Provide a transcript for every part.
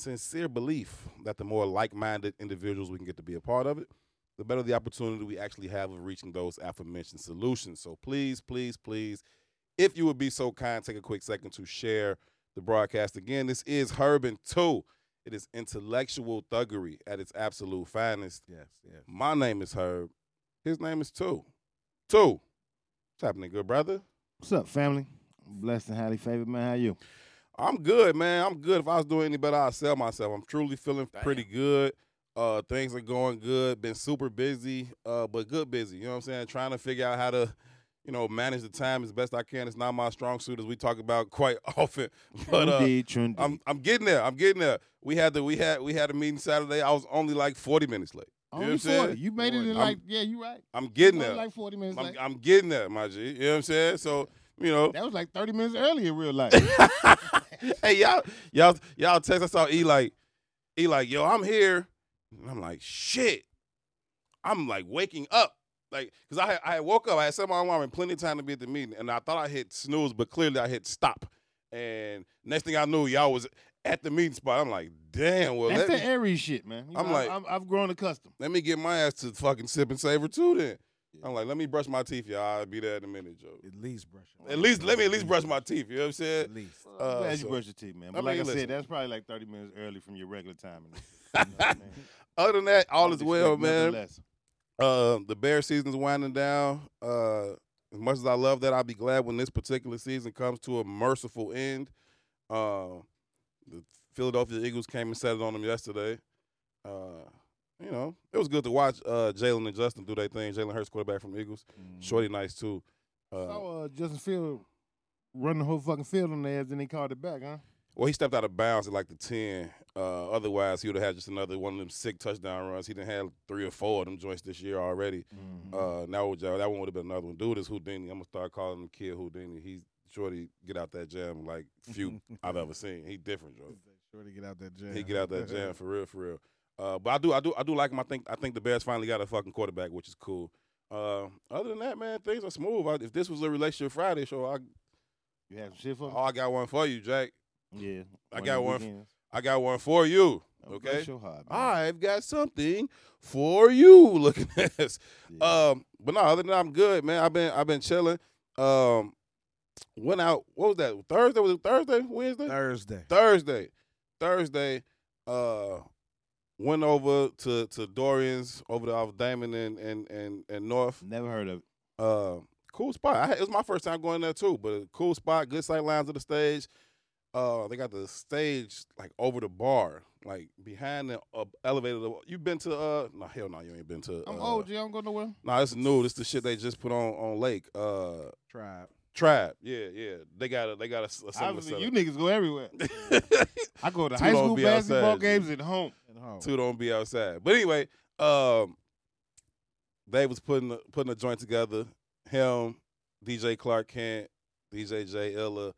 sincere belief that the more like-minded individuals we can get to be a part of it, the better the opportunity we actually have of reaching those aforementioned solutions. So please, please, please, if you would be so kind, take a quick second to share the broadcast. Again, this is Herb Tou. It is intellectual thuggery at its absolute finest. Yes, yes. My name is Herb. His name is Tou. Tou. What's happening, good brother? What's up, family? Blessed and highly favored, man. How you? I'm good, man. I'm good. If I was doing any better, I'd sell myself. I'm truly feeling Damn. pretty good. Uh, things are going good. Been super busy, uh, but good busy. You know what I'm saying? Trying to figure out how to, you know, manage the time as best I can. It's not my strong suit, as we talk about quite often. But uh, Indeed, indeed. I'm I'm getting there. I'm getting there. We had the we had we had a meeting Saturday. I was only like 40 minutes late. You know Only what I'm saying? 40. You made it in I'm- like, yeah, you right. I'm getting there. like 40 minutes I'm, late. I'm getting there, my G. You know what I'm saying? So you know, That was like 30 minutes early in real life. hey y'all, y'all, y'all text. I saw E like, E like, yo, I'm here. And I'm like, shit. I'm like waking up, like, cause I had, I had woke up. I had set my alarm and plenty of time to be at the meeting, and I thought I hit snooze, but clearly I hit stop. And next thing I knew, y'all was at the meeting spot. I'm like, damn. Well, That's the me, Aries shit, man. You I'm know, like- I'm, I've grown accustomed. let me get my ass to fucking sip and savor too. Then I'm like, let me brush my teeth, y'all. I'll be there in a minute, Joe. At least brush. At least let me at least brush my teeth. You know what I'm saying? At least. I'm Uh, glad so- you brushed your teeth, man. I But like mean, I listen. said, that's probably like 30 minutes early from your regular time. You know what I mean? Other than that, all is well, man. less. Uh, the bear season's winding down. Uh, as much as I love that, I'll be glad when this particular season comes to a merciful end. Uh, the Philadelphia Eagles came and set it on them yesterday. Uh, you know, it was good to watch uh, Jalen and Justin do their thing. Jalen Hurts, quarterback from the Eagles, shorty nice too. Uh, Saw uh, Justin Field run the whole fucking field on their ass, and they called it back, huh? well, he stepped out of bounds at like the ten. Uh, otherwise, he would have had just another one of them sick touchdown runs. He didn't have three or four of them joints this year already. Uh, now that one would have been another one. Dude is Houdini. I'm gonna start calling the kid Houdini. He's shorty get out that jam like few I've ever seen. He different, Joe. Sure to get out that jam. He get out that jam for real, for real. Uh, but I do, I do, I do like him. I think, I think the Bears finally got a fucking quarterback, which is cool. Uh, other than that, man, things are smooth. I, if this was a relationship Friday show, I, You have some shit for me? oh, I got one for you, Jack. yeah. I got one weekends. I got one for you. Oh, Okay. bless your heart, man. I've got something for you. Look at this. Yeah. Um, but no, other than that, I'm good, man. I've been I've been chilling. Um, went out. What was that? Thursday was it Thursday? Wednesday? Thursday. Thursday. Thursday. Uh, went over to to Dorian's over there off Damen and and and and North. Never heard of it. Uh, cool spot. I, it was my first time going there too, but a cool spot. Good sight lines of the stage. Uh, they got the stage like over the bar, like behind the uh, elevator. You've been to uh? No, hell no, you ain't been to. I'm uh, old, G. I don't go nowhere. Nah, it's new. This the shit they just put on on Lake. Uh, Tribe. Tribe. Yeah, yeah. They got a they got a, similar Obviously, setup. you niggas go everywhere. I go to Tou high school basketball outside, games at home. At home. Tou don't be outside. But anyway, um, they was putting a, putting a joint together. Him, DJ Clark Kent, DJ J Illa,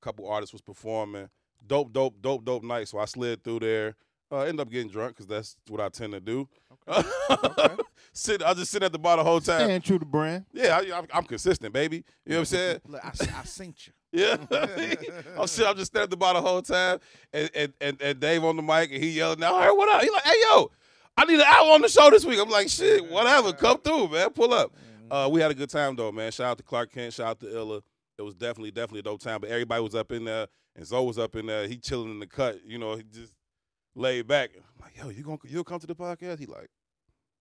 couple artists was performing. Dope, dope, dope, dope night. So I slid through there. Uh, ended up getting drunk because that's what I tend to do. Okay. sit, I just sit at the bar the whole time. Staying true to brand. Yeah, I, I'm, I'm consistent, baby. You know what I'm saying? Look, I, s- I synced you. Yeah. I'm shit. I'm just standing at the bar the whole time, and and, and and Dave on the mic, and he yelling, "Now, hey, what up?" He like, "Hey, yo, I need an hour on the show this week." I'm like, "Shit, whatever, come through, man, pull up." Uh, we had a good time though, man. Shout out to Clark Kent, shout out to Illa. It was definitely, definitely a dope time. But everybody was up in there, and Zo was up in there. He chilling in the cut, you know. He just laid back. I'm like, "Yo, you gonna you'll come to the podcast?" He like,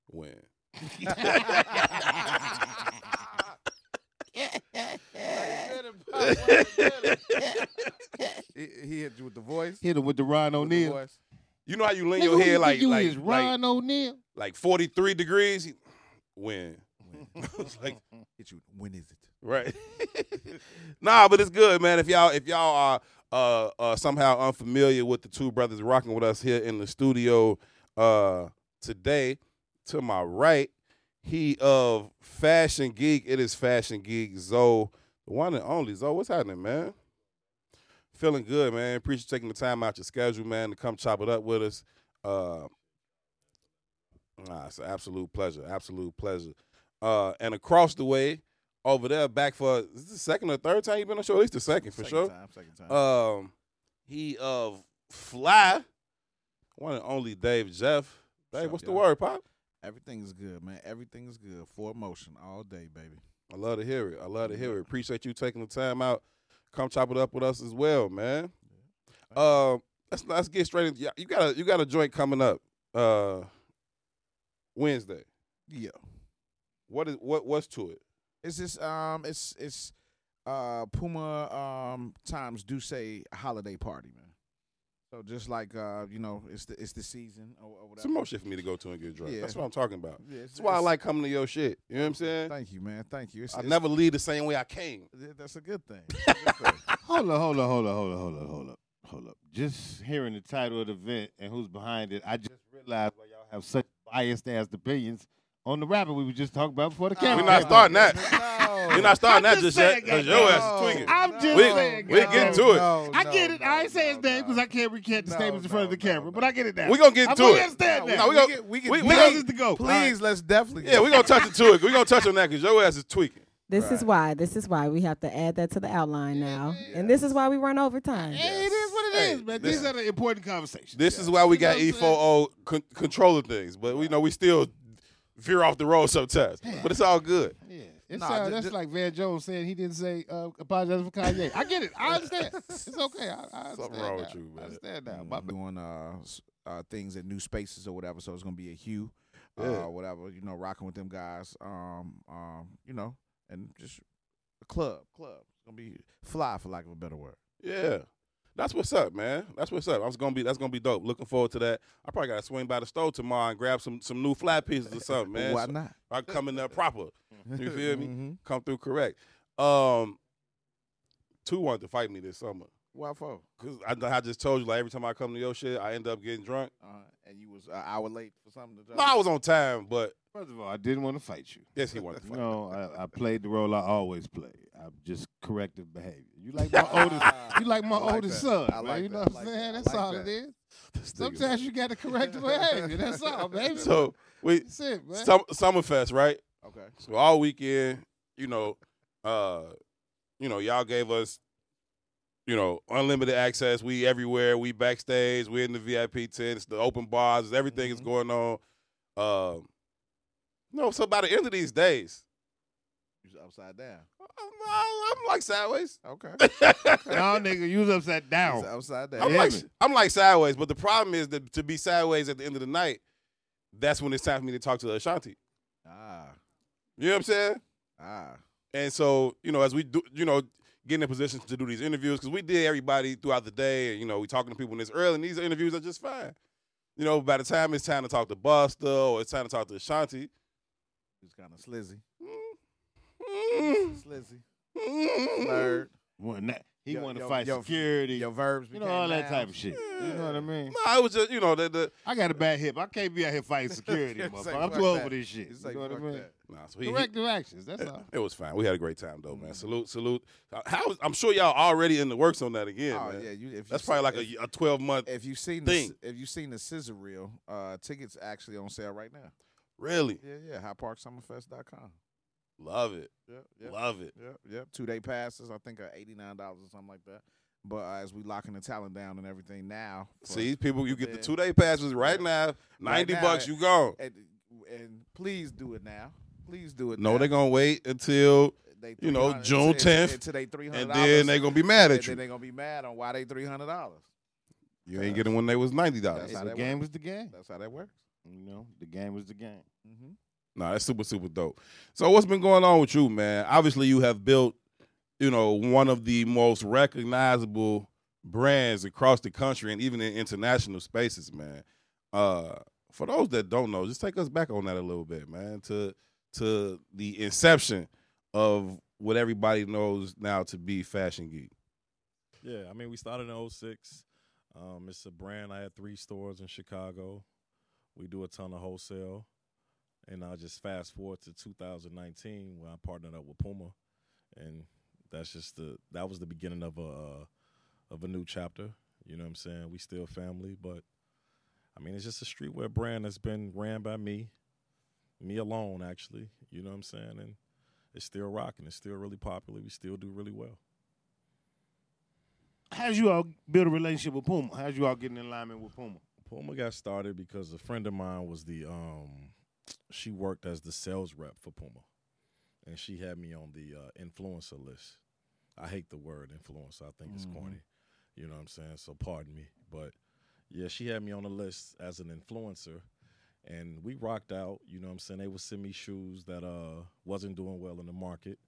"When?" he, he hit you with the voice. Hit him with the Ryan with O'Neal. You know how you lean Nigga, your head like you like is like, Ryan O'Neal. like 43 degrees? He, when? I was like, Hit you. When is it? Right. nah, but it's good, man. If y'all if y'all are uh, uh, somehow unfamiliar with the two brothers rocking with us here in the studio uh, today, to my right, he of Fashion Geek. It is Fashion Geek Zo, the one and only Zo. What's happening, man? Feeling good, man. Appreciate taking the time out your schedule, man, to come chop it up with us. Uh, nah, it's an absolute pleasure. Absolute pleasure. Uh, and across the way, over there, back for is this the second or third time you've been on the show? At least the second for second sure. Time, second time. Um, he of PHLI one and only Dave Jeff. Dave, up, what's the y'all? word, Pop? Everything is good, man. Everything is good. For motion all day, baby. I love to hear it. I love to hear it. Appreciate you taking the time out. Come chop it up with us as well, man. Um, let's let's get straight into you got a you got a joint coming up uh Wednesday. Yeah. What is what what's to it? It's just um it's it's uh Puma um times D'USSÉ holiday party, man. So just like uh, you know, it's the it's the season or, or whatever. Some more shit for me to go to and get drunk. Yeah. That's what I'm talking about. Yeah, it's- That's why I like coming to your shit. You know what I'm saying? Thank you, man. Thank you. It's, I it's- never leave the same way I came. That's a good thing. That's a good thing. Hold up, hold up, hold up, hold up, hold up, hold up, hold up. Just hearing the title of the event and who's behind it, I just realized why y'all have such biased ass opinions on the rapper we were just talking about before the camera. We're not starting that. No. We're not starting that just just yet because goddamn. your ass is tweaking. I'm just We- saying, we goddamn. getting to it. I get it. I ain't say his name because I can't recant the No, statements in front of the no, no, camera, no. but I get it now. We're gonna get to fully it. understand No, we gonna- get, we we- get, we Where gonna- else is to go? Please, let's definitely. Yeah, we're gonna touch it to it. We're gonna touch on that because your ass is tweaking. This is why. This is why we have to add that to the outline now, and this is why we run overtime. Hey, it is what it Hey, is, man. this- These are the important conversations. This is why we You got what E4O con- controlling things, but we know we still veer off the road sometimes. But it's all good. Yeah. It's Nah, uh, ju- that's ju- like Van Jones saying he didn't say uh, apologize for Kanye. I get it. I understand. it's okay. I, I understand. Something wrong with now. you, I man. understand now. I'm doing uh, uh things at new spaces or whatever. So it's gonna be a hue, Yeah. uh, whatever. You know, rocking with them guys. Um, um, you know, and just a club, club. It's gonna be fly for lack of a better word. Yeah. That's what's up, man. That's what's up. I was gonna be that's gonna be dope. Looking forward to that. I probably gotta swing by the store tomorrow and grab some some new flat pieces or something, man. Why So not? I come in there proper. You feel me? Mhm. Come through correct. Um Tou wanted to fight me this summer. Why for? Cause I, I just told you, like every time I come to your shit, I end up getting drunk. Uh, and you was an hour late for something to. No, I was on time, but First of all, I didn't want to fight you. yes, he wanted to You fight. know, I, I played the role I always play. I'm just corrective behavior. You like my oldest. You like my I like oldest that. son, I man. like you know that. what I I'm like saying? that. That's like all that. it is. This nigga- Sometimes you got to correct the behavior. That's all, baby. So we That's it, man. Sum, Summerfest, right? Okay. So all weekend, you know, uh, you know, y'all gave us, you know, unlimited access. We everywhere. We backstage. We in the VIP tents, the open bars. Everything is Mhm. going on. Um, no, so by the end of these days, You was upside down. I'm, I'm like sideways. Okay. no, nigga, you was upside down. was upside down. I'm like. I'm like sideways. But the problem is that to be sideways at the end of the night, that's when it's time for me to talk to Ashanti. Ah. You know what I'm saying? Ah. And so, you know, as we do, you know, get in positions to do these interviews, because we did everybody throughout the day, and, you know, we talking to people in this early, and these interviews are just fine. You know, by the time it's time to talk to Buster or it's time to talk to Ashanti, He was kind of slizzy. mm, Slizzy. mm, Slurred. Wanted that- He Yo- wanted to yo- fight yo- security. Your verbs you know, all that nouns. type of shit. You know what I mean? No, it was just, you know, the, the I got a bad hip. I can't be out here fighting security, Say, motherfucker. I'm fuck too old for this shit. You You say, know what I fuck mean? that. Nah, so he, he- Corrective actions. That's it, all. it was fine. We had a great time though, man. Mhm. Salute, salute. How, I'm sure y'all already in the works on that again, oh man. yeah, you, if That's you probably see- like a, a 12 month. if, if you've seen thing. the, if you've seen the scissor reel, uh, tickets actually on sale right now. Really Yeah, yeah. HydeParkSummerFest.com. love it, Yep, yep, love it. yep, yep. Two day passes, I think, are eighty nine dollars or something like that. But uh, as we locking the talent down and everything now, See, people, you get the two day passes right now. Ninety now, bucks, you go. and, and please do it now. Please do it. No, now. they're gonna wait until They you know, June 10th, until they three hundred and then they're gonna be mad at then you. they're gonna be mad on why they three hundred dollars. You ain't getting when they was ninety dollars. That's how the game works. was the game. That's how that works. You know, the game was the game. Mm-hmm. No, that's super super dope. So what's been going on with you, man? Obviously, you have built, you know, one of the most recognizable brands across the country and even in international spaces, man. Uh, for those that don't know, just take us back on that a little bit, man. To to the inception of what everybody knows now to be Fashion Geek. Yeah, I mean, we started in 06. Um, it's a brand. I had three stores in Chicago. We do a ton of wholesale. And I just fast forward to 2019 when I partnered up with Puma. And that's just the that was the beginning of a uh, of a new chapter. You know what I'm saying? We still family, but I mean, it's just a streetwear brand that's been ran by me, me alone, actually. You know what I'm saying? And it's still rocking. It's still really popular. We still do really well. How'd you all build a relationship with Puma? How'd you all get in alignment with Puma? Puma got started because a friend of mine was the um she worked as the sales rep for Puma. And she had me on the uh, influencer list. I hate the word influencer. I think it's Mhm. corny. You know what I'm saying? So pardon me. But yeah, she had me on the list as an influencer and we rocked out, you know what I'm saying? They would send me shoes that uh wasn't doing well in the market.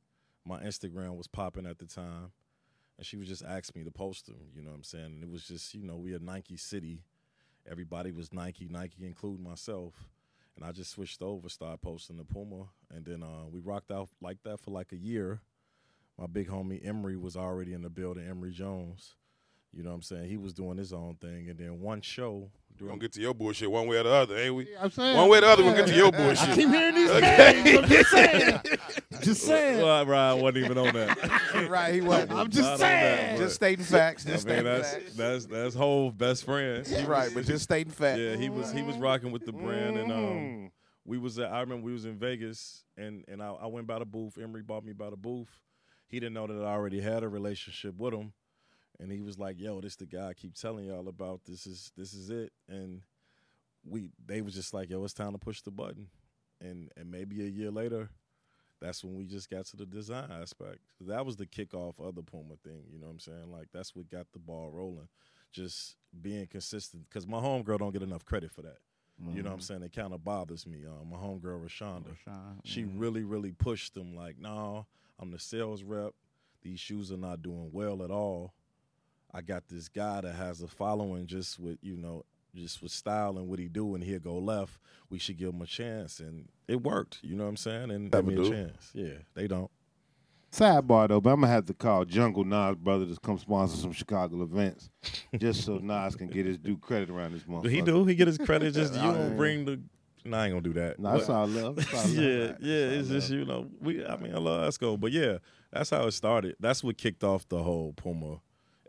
My Instagram was popping at the time. And she was just ask me to post them, you know what I'm saying? And it was just, you know, we had Nike City everybody was Nike, Nike including myself. And I just switched over, started posting the Puma, and then uh, we rocked out like that for like a year. My big homie Emory was already in the building, Emory Jones. You know what I'm saying? He was doing his own thing, and then one show We're during gonna get to your bullshit one way or the other, ain't we? I'm saying, One way or the other, we'll get to your I bullshit. keep hearing these Okay. names. I'm just saying. just saying. Well, Ryan wasn't even on that. right, he wasn't. I'm just on saying. that, just stating facts. I Just mean, stating that's facts. that's that's whole best friend. You're right, but just stating facts. Yeah, he was he was rocking with the brand, and um, Mm. we was at, I remember we was in Vegas and and I, I went by the booth. Emory bought me by the booth. He didn't know that I already had a relationship with him, and he was like, "Yo, this the guy I keep telling y'all about. This is this is it." And we they was just like, "Yo, it's time to push the button." And and maybe a year later, that's when we just got to the design aspect. That was the kickoff of the Puma thing. You know what I'm saying? Like that's what got the ball rolling. Just being consistent, because my homegirl don't get enough credit for that. You know what I'm saying? It kind of bothers me. Uh, my homegirl Rashonda, Rashawn, she mhm. really, really pushed them. Like, no, I'm the sales rep. These shoes are not doing well at all. I got this guy that has a following just with you know, just with style and what he do, and he'll go left. We should give him a chance, and it worked. You know what I'm saying? And give Never me a chance. Yeah, they don't. Sidebar though, but I'm gonna have to call Jungle Nas brother to come sponsor some Chicago events, just so Nas can get his due credit around this motherfucker. He do. He get his credit. Just you Yeah. don't bring the. No, I ain't gonna do that. No, that's But- all love. That's all love. yeah, That's yeah. all It's just love. you know, we. I mean, I love Esco, but yeah, that's how it started. That's what kicked off the whole Puma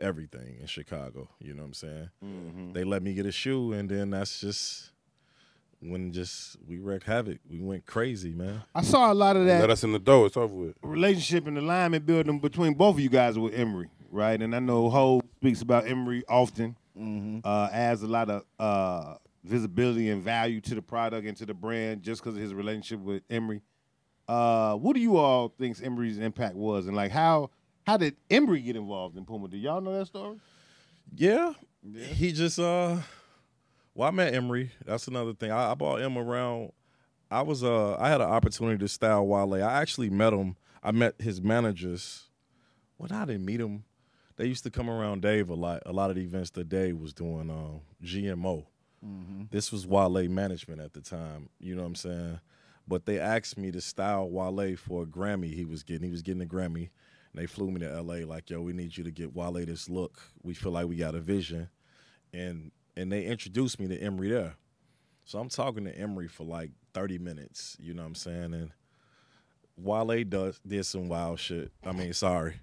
everything in Chicago. You know what I'm saying? Mhm. They let me get a shoe, and then that's just when just we wreaked havoc. We went crazy, man. I saw a lot of that. Let us in the door. It's over with. relationship and alignment building between both of you guys with Emory, right? And I know Ho speaks about Emory often, Mhm. uh, adds a lot of uh, visibility and value to the product and to the brand just because of his relationship with Emory. Uh, what do you all think Emory's impact was, and like how how did Emory get involved in Puma? Do y'all know that story? Yeah, he just uh. Well, I met Emory. That's another thing. I, I bought him around. I was uh. I had an opportunity to style Wale. I actually met him. I met his managers. Well, I didn't meet him. They used to come around Dave a lot. A lot of the events that Dave was doing. Um, GMO. This was Wale management at the time. You know what I'm saying? But they asked me to style Wale for a Grammy he was getting. He was getting a Grammy. And they flew me to LA like, yo, we need you to get Wale this look. We feel like we got a vision. And and they introduced me to Emory there. So I'm talking to Emory for like 30 minutes, you know what I'm saying? And Wale does did some wild shit. I mean, sorry.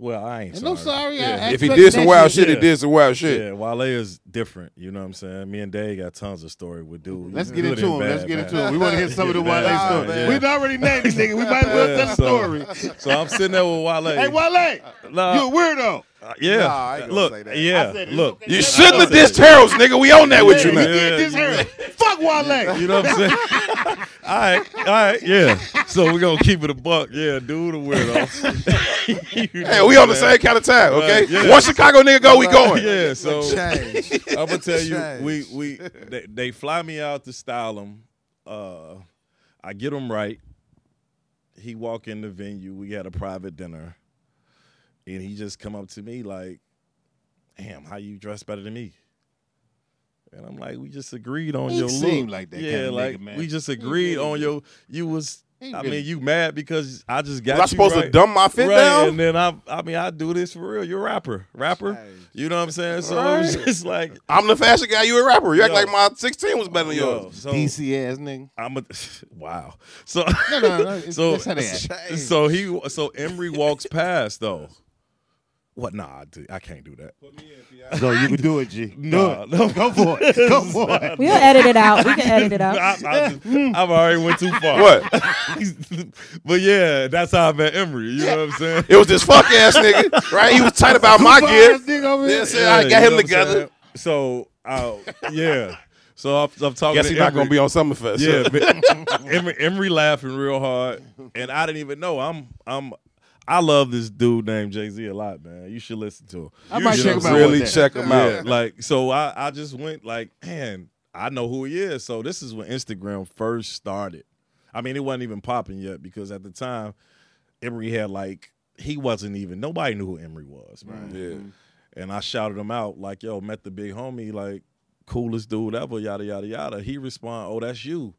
Well, I ain't And sorry. no sorry, Yeah. I- If he did some wild shit. shit, he did some wild shit. Yeah, Wale is different. You know what I'm saying? Me and Dave got tons of story with dude. Let's He's get into and him. Let's get into it. We want to hear some of the Yeah, Wale bad, story. man. We've already named these niggas. We might as well tell the so- story. So I'm sitting there with Wale. Hey, Wale, Nah, you a weirdo. Uh, yeah. Nah, I ain't gonna look, say that. yeah. I said it. Look, Okay. You shouldn't have dissed Harold's, nigga. We on that with you He now. did this Yeah, Harold. Fuck Wale. You know what I'm saying? all right, all right, yeah. So we're gonna keep it a buck, yeah. Dude, a weirdo. You Hey, know we on the man. same kind of time, okay? Right, yeah. One Chicago nigga go, we going. Yeah, so Change. I'm gonna tell you, Change. we we they, they fly me out to style him. Uh, I get him right. He walk in the venue. We had a private dinner, and he just come up to me like, "Damn, how you dress better than me?" And I'm like, "We just agreed on He your seemed look. like that yeah, kinda like nigga, man. we just agreed on your. You was. He I really mean, you mad because I just got Was I you supposed to right. dumb my fit right, down? and then I, I mean, I do this for real. You're a rapper, rapper. Change. You know what I'm saying? So it was just like, I'm the fashion guy. You a rapper. You act like my 16 was better than yo, yours. so DC ass nigga. I'm a wow. So No, no, no. it's- So- that's how they act. Change. so he so Emory walks past though. What? Nah, I, I can't do that. So you can do it, G. Nah, do it. no. Go for it. Go for it. We'll edit it out. We can edit it out. I, have already went too far. What? but yeah, that's how I met Emory. You know what I'm saying? It was this fuck ass nigga, right? He was tight about my gear. Yeah, nigga over Then here. said I got him know what I'm together. saying? So Oh, yeah. So I'm, I'm talking. Guess he's not gonna be on Summerfest. Yeah, Emory, Emory laughing real hard, and I didn't even know. I'm I'm I love this dude named Jay Z a lot, man. You should listen to him. I you might should check him out really check him Yeah, out. like so I I just went like, man, I know who he is. So this is when Instagram first started. I mean, it wasn't even popping yet because at the time, Emory had like he wasn't even nobody knew who Emory was, man. Yeah. And I shouted him out like, "Yo, met the big homie, like coolest dude ever." Yada yada yada. He respond, "Oh, that's you,"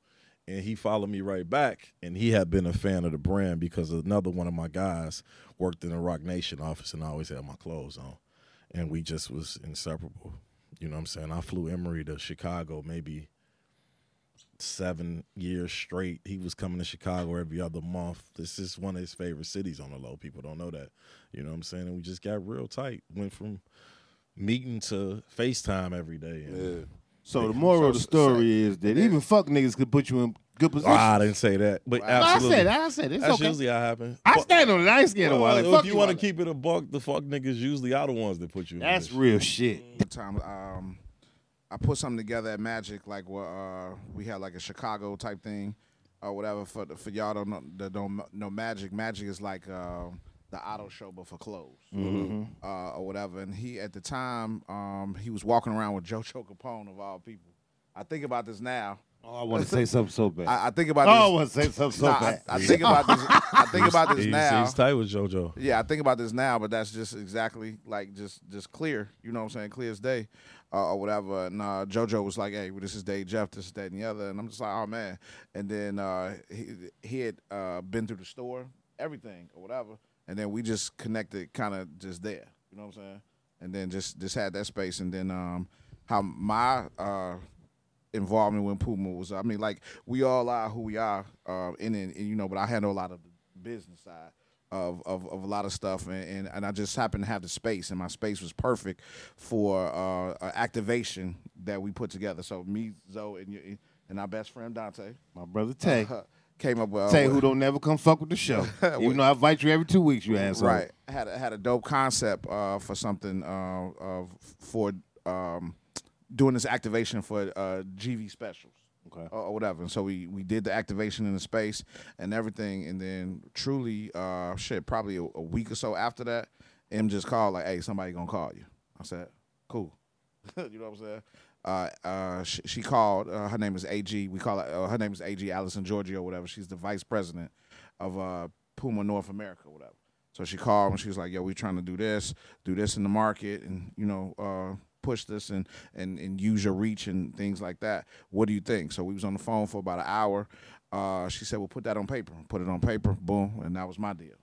and he followed me right back. And he had been a fan of the brand because another one of my guys worked in the Roc Nation office, and I always had my clothes on, and we just was inseparable. You know what I'm saying? I flew Emory to Chicago maybe seven years straight. He was coming to Chicago every other month. This is one of his favorite cities on the low. People don't know that. You know what I'm saying? And we just got real tight. Went from meeting to FaceTime every day. And, Yeah. So the moral of the story is that even fuck niggas could put you in good position. Ah, I didn't say that, but No, I absolutely. said I said it's That's okay. usually how it happens. I Fuck- stand on it. I ain't scared of Well, Wale. if you want to Wale. keep it a buck, the fuck niggas usually are the ones that put you. in That's position. real shit. time um I put something together at Magic like what uh we had like a Chicago type thing or whatever for the, for y'all don't know that don't know Magic. Magic is like uh, the auto show but for clothes uh, or whatever. And he at the time um he was walking around with Joe Capone of all people. I think about this now. Oh, I want to say something so bad. I, I think about oh, I this. want to say something so Nah, bad. I think about this. I think about this He's, now. he's tight with JoJo. Yeah, I think about this now, but that's just exactly like just just clear. You know what I'm saying? Clear as day, uh, or whatever. And uh, JoJo was like, "Hey, well, this is Dave Jeff, this is that and the other," and I'm just like, "Oh man!" And then uh, he he had uh, been through the store, everything or whatever, and then we just connected, kind of just there. You know what I'm saying? And then just just had that space, and then um, how my uh, involvement with Puma was. I mean, like we all are who we are, uh, in it, and you know. But I handle a lot of the business side of of, of a lot of stuff, and, and and I just happened to have the space, and my space was perfect for uh, activation that we put together. So me, Zo, and and our best friend Dante My brother Tay. uh, came up with uh, Tay, who don't never come fuck with the show. Even though I invite you every two weeks, you asshole. Right. I Had a, had a dope concept uh, for something uh, of for um, doing this activation for uh, GV specials. Okay. Or, or whatever. And so we we did the activation in the space and everything, and then truly, uh, shit, probably a, a week or so after that, M just called like, "Hey, somebody gonna call you." I said, "Cool." you know what I'm saying? Uh, uh, she, called. Uh, her name is AG. We call her. Uh, her name is AG Allison Giorgio, whatever. She's the vice president of Puma North America, whatever. So she called and she was like, "Yo, we're trying to do this, do this in the market, and you know, push this and and and use your reach and things like that. What do you think?" So we was on the phone for about an hour. She said, "Well, put that on paper. Put it on paper. Boom, and that was my deal."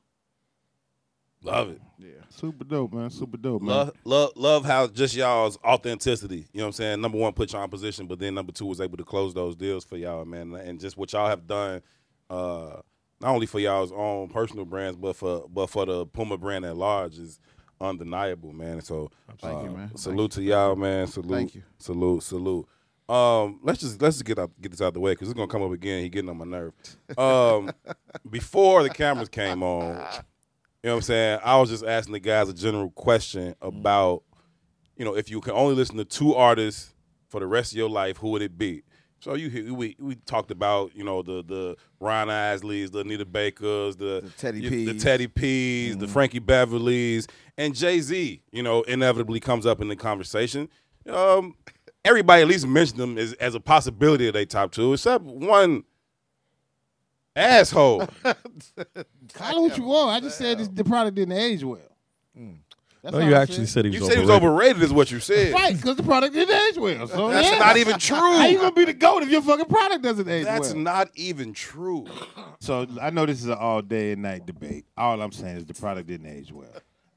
Love it. Yeah. Super dope, man. Super dope, man. Love, love, love how just y'all's authenticity. You know what I'm saying? Number one, put y'all in position, but then number two was able to close those deals for y'all, man. And just what y'all have done, uh, not only for y'all's own personal brands, but for but for the Puma brand at large is undeniable, man. So Thank you, uh, man. Salute to y'all, man. Salute. Thank you. Salute. Salute. Um, let's just let's just get out get this out of the way because it's gonna come up again. He getting on my nerve. Um, before the cameras came on, you know what I'm saying? I was just asking the guys a general question about, you know, if you can only listen to two artists for the rest of your life, who would it be? So you hear- we we talked about you know the the Ron Isleys, the Anita Bakers, the, The Teddy you- the P's. Teddy P's, the Frankie Beverleys, and Jay Z. You know, inevitably comes up in the conversation. Um, everybody at least mentioned them as, as a possibility of they top two, except one asshole. Call it what you want. I just said this, the product didn't age well. Hmm. That's No, you I actually said. said he was you said he was overrated. overrated, is what you said. Right, because the product didn't age well. So That's yeah. not even true. How you gonna be the goat if your fucking product doesn't age well? That's well? not even true. So I know this is an all day and night debate. All I'm saying is the product didn't age well.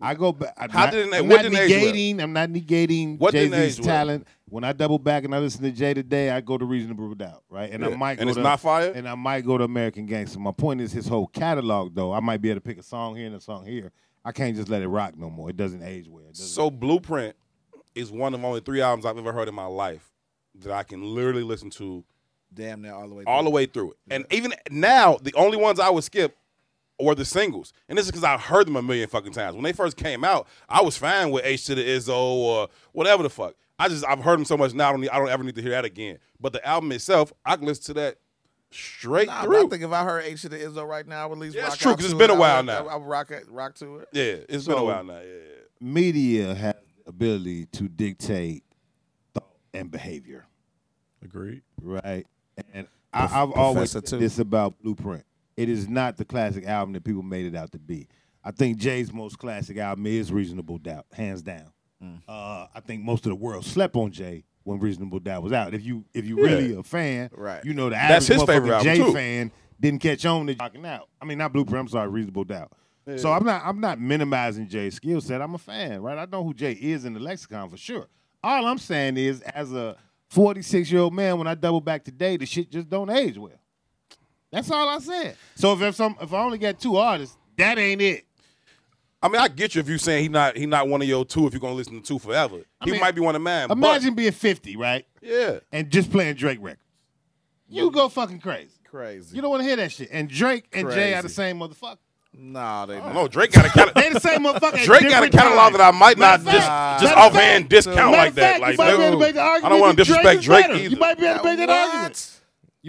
I go back. I'm How not, didn't I'm what not didn't age negating. I'm not negating What Jay didn't Z's age well? talent. When I double back and I listen to Jay today, I go to Reasonable Doubt, right? And I Yeah. might And go it's to, not fire? And I might go to American Gangster. My point is his whole catalog, though. I might be able to pick a song here and a song here. I can't just let it rock no more. It doesn't age well. Doesn't- So Blueprint is one of only three albums I've ever heard in my life that I can literally listen to Damn near all the way. all the way through it. And even now, the only ones I would skip were the singles. And this is because I heard them a million fucking times. When they first came out, I was fine with H to the Izzo or whatever the fuck. I just I've heard them so much now. I don't need, I don't ever need to hear that again. But the album itself, I can listen to that straight Nah, through. I think if I heard H to the Izzo right now, I would at least Yeah, rock it's true, out 'cause it's to been it. a while I now. I would rock it, rock to it. yeah, it's been a while now. Yeah, yeah. Media has the ability to dictate thought and behavior, Agreed. right? And I, I've always Professor, said too. this about Blueprint. It is not the classic album that people made it out to be. I think Jay's most classic album is Reasonable Doubt, hands down. Mm. Uh, I think most of the world slept on Jay when Reasonable Doubt was out. If you if you really a fan, Right. you know the That's average his favorite Jay too. fan didn't catch on to knocking out. I mean, not Blueprint. I'm sorry, Reasonable Doubt. So I'm not I'm not minimizing Jay's skill set. I'm a fan, right? I know who Jay is in the lexicon for sure. All I'm saying is, as a 46 year old man, when I double back today, the shit just don't age well. That's all I said. So if, if some if I only got two artists, that ain't it. I mean, I get you if you saying he not he not one of your two. If you're gonna listen to two forever, I he mean, might be one of mine. Imagine being 50, right, yeah, and just playing Drake records. You go fucking crazy. Crazy. You don't want to hear that shit. And Drake and Jay are the same motherfucker. nah, they I don't not. know. Drake got a catalog. They the same motherfucker. Drake got a catalog times. that I might not Matter of just fact- just matter offhand fact- discount like of that. Like, you might be able to dude, make the I don't want to disrespect is Drake either. You might be able to make that What? argument.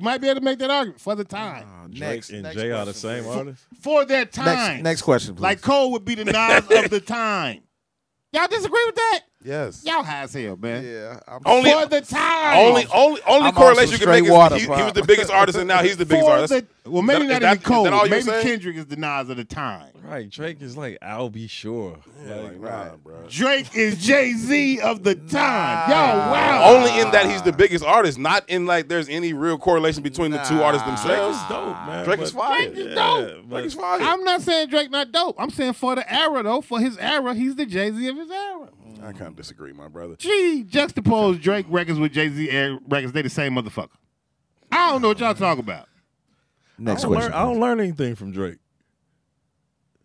You might be able to make that argument for the time. Uh, Drake next, and next Jay are the question, same please. artist. For their time. Next, next question, please. Like Cole would be the Nas of the time. Y'all disagree with that? Yes. Y'all high as hell, man. yeah, I'm Only- For the time. Only, only, only I'm correlation you can make straight is water, he, he was the biggest artist, and now he's the biggest For artist. the, well, maybe Is not that- even is Cole. that Maybe saying? Kendrick is the Nas of the time. Right. Drake is like, I'll be sure. Yeah, Like, like, nah, bro. Drake is Jay Z of the time. Yo, wow. Only in that he's the biggest artist, not in like there's any real correlation between the two artists Nah. Drake themselves. is dope, man. Drake is but- fire. Drake is dope. but- Drake is fire. I'm not saying Drake not dope. I'm saying for the era though, for his era, he's the Jay Z of his era. I kind of disagree, my brother. Gee, juxtapose Drake records with Jay Z records, they the same motherfucker. I don't know what y'all talking about. next I don't, question. learn, I don't learn anything from Drake.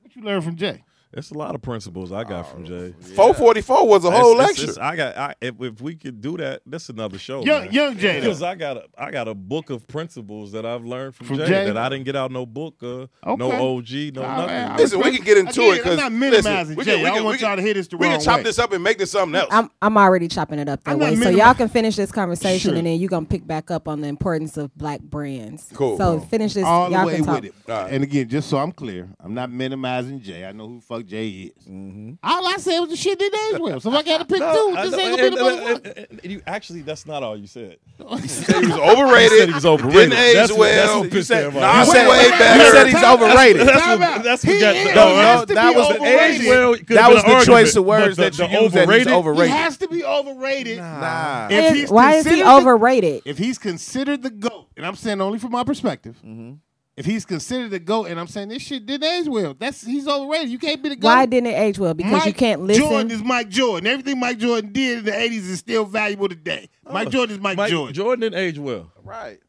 What you learn from Jay? It's a lot of principles I got from Jay. 444 was a whole it's- lecture. it's- I got. I, if, if we could do that, that's another show. Young, man. young Jay. Because I got a I got a book of principles that I've learned from, From Jay, Jay? that I didn't get out no book, uh, no OG, no All nothing. right, Listen, we can get into Again, it because I'm not minimizing Jay. I don't want y'all to hear this the we can chop way. this up and make this something else. I'm I'm already chopping it up that I'm way. So y'all can finish this conversation Sure. and then you're gonna pick back up on the importance of black brands. Cool. So finish this. all the y'all way can talk. with it. All right. And again, just so I'm clear, I'm not minimizing Jay. I know who the fuck Jay is. Mm-hmm. All I said was the shit that age well. So if I got to pick No, two, I this know, ain't gonna be the and- motherfucker. and- and- and you actually, that's not all you said. he said he was You overrated. said he was overrated. Didn't age That's what- that's well. what pissed said, me nah, You said way better. You said he's overrated. That's Time what- out. that's He what got- is. no, He no, has that was the age. Well, That was the choice of words that you used. That he's overrated- He has to be overrated. Nah. If Is- he's why is he overrated? If he's considered the GOAT, and I'm saying only from my perspective, Mm-hmm. If he's considered the GOAT, and I'm saying this shit didn't age well, that's he's overrated. You can't be the GOAT. Why didn't it age well? Because Mike you can't listen. Jordan is Mike Jordan. Everything Mike Jordan did in the 80s is still valuable today. Mike oh. Jordan is Mike, Mike Jordan. Jordan didn't age well. Right.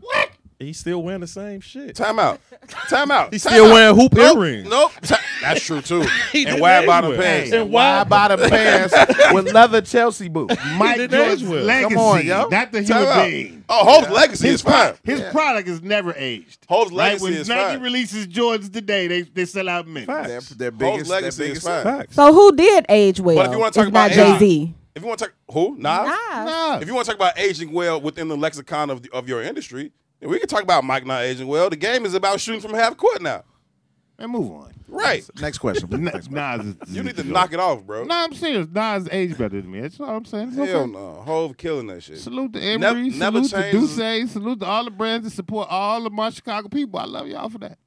What? He still wearing the same shit. Time out. Time out. He's Time still out. wearing hoop Nope. earrings. Nope. Ti- That's true too. And didn't wide bottom pants. And Why why? bottom pants with leather Chelsea boots? Mike didn't Jordan's age well. legacy, Come on, yo. not the Time human out. being. Oh, Hope's legacy is fine. His product is never aged. Hope's Right? legacy When is Nike fine. releases Jordans today, they, they sell out minutes. Their, their Hope's biggest, their legacy is fine. Facts. so who did age well? But if you wanna talk about Jay Z. If you want to talk, who? Nas? Nah. If you want to talk about aging well within the lexicon of the, of your industry, then we can talk about Mike not aging well. The game is about shooting from half court now. And move on. Right. Next question. please. Next. Nas is, You need to knock it off, bro. No, I'm serious. Nas age better than me. That's all I'm saying. It's Hell okay. no. Hov killing that shit. Salute to Nev- Emory. never salute to changes- D'USSÉ. Salute to all the brands that support all of my Chicago people. I love y'all for that.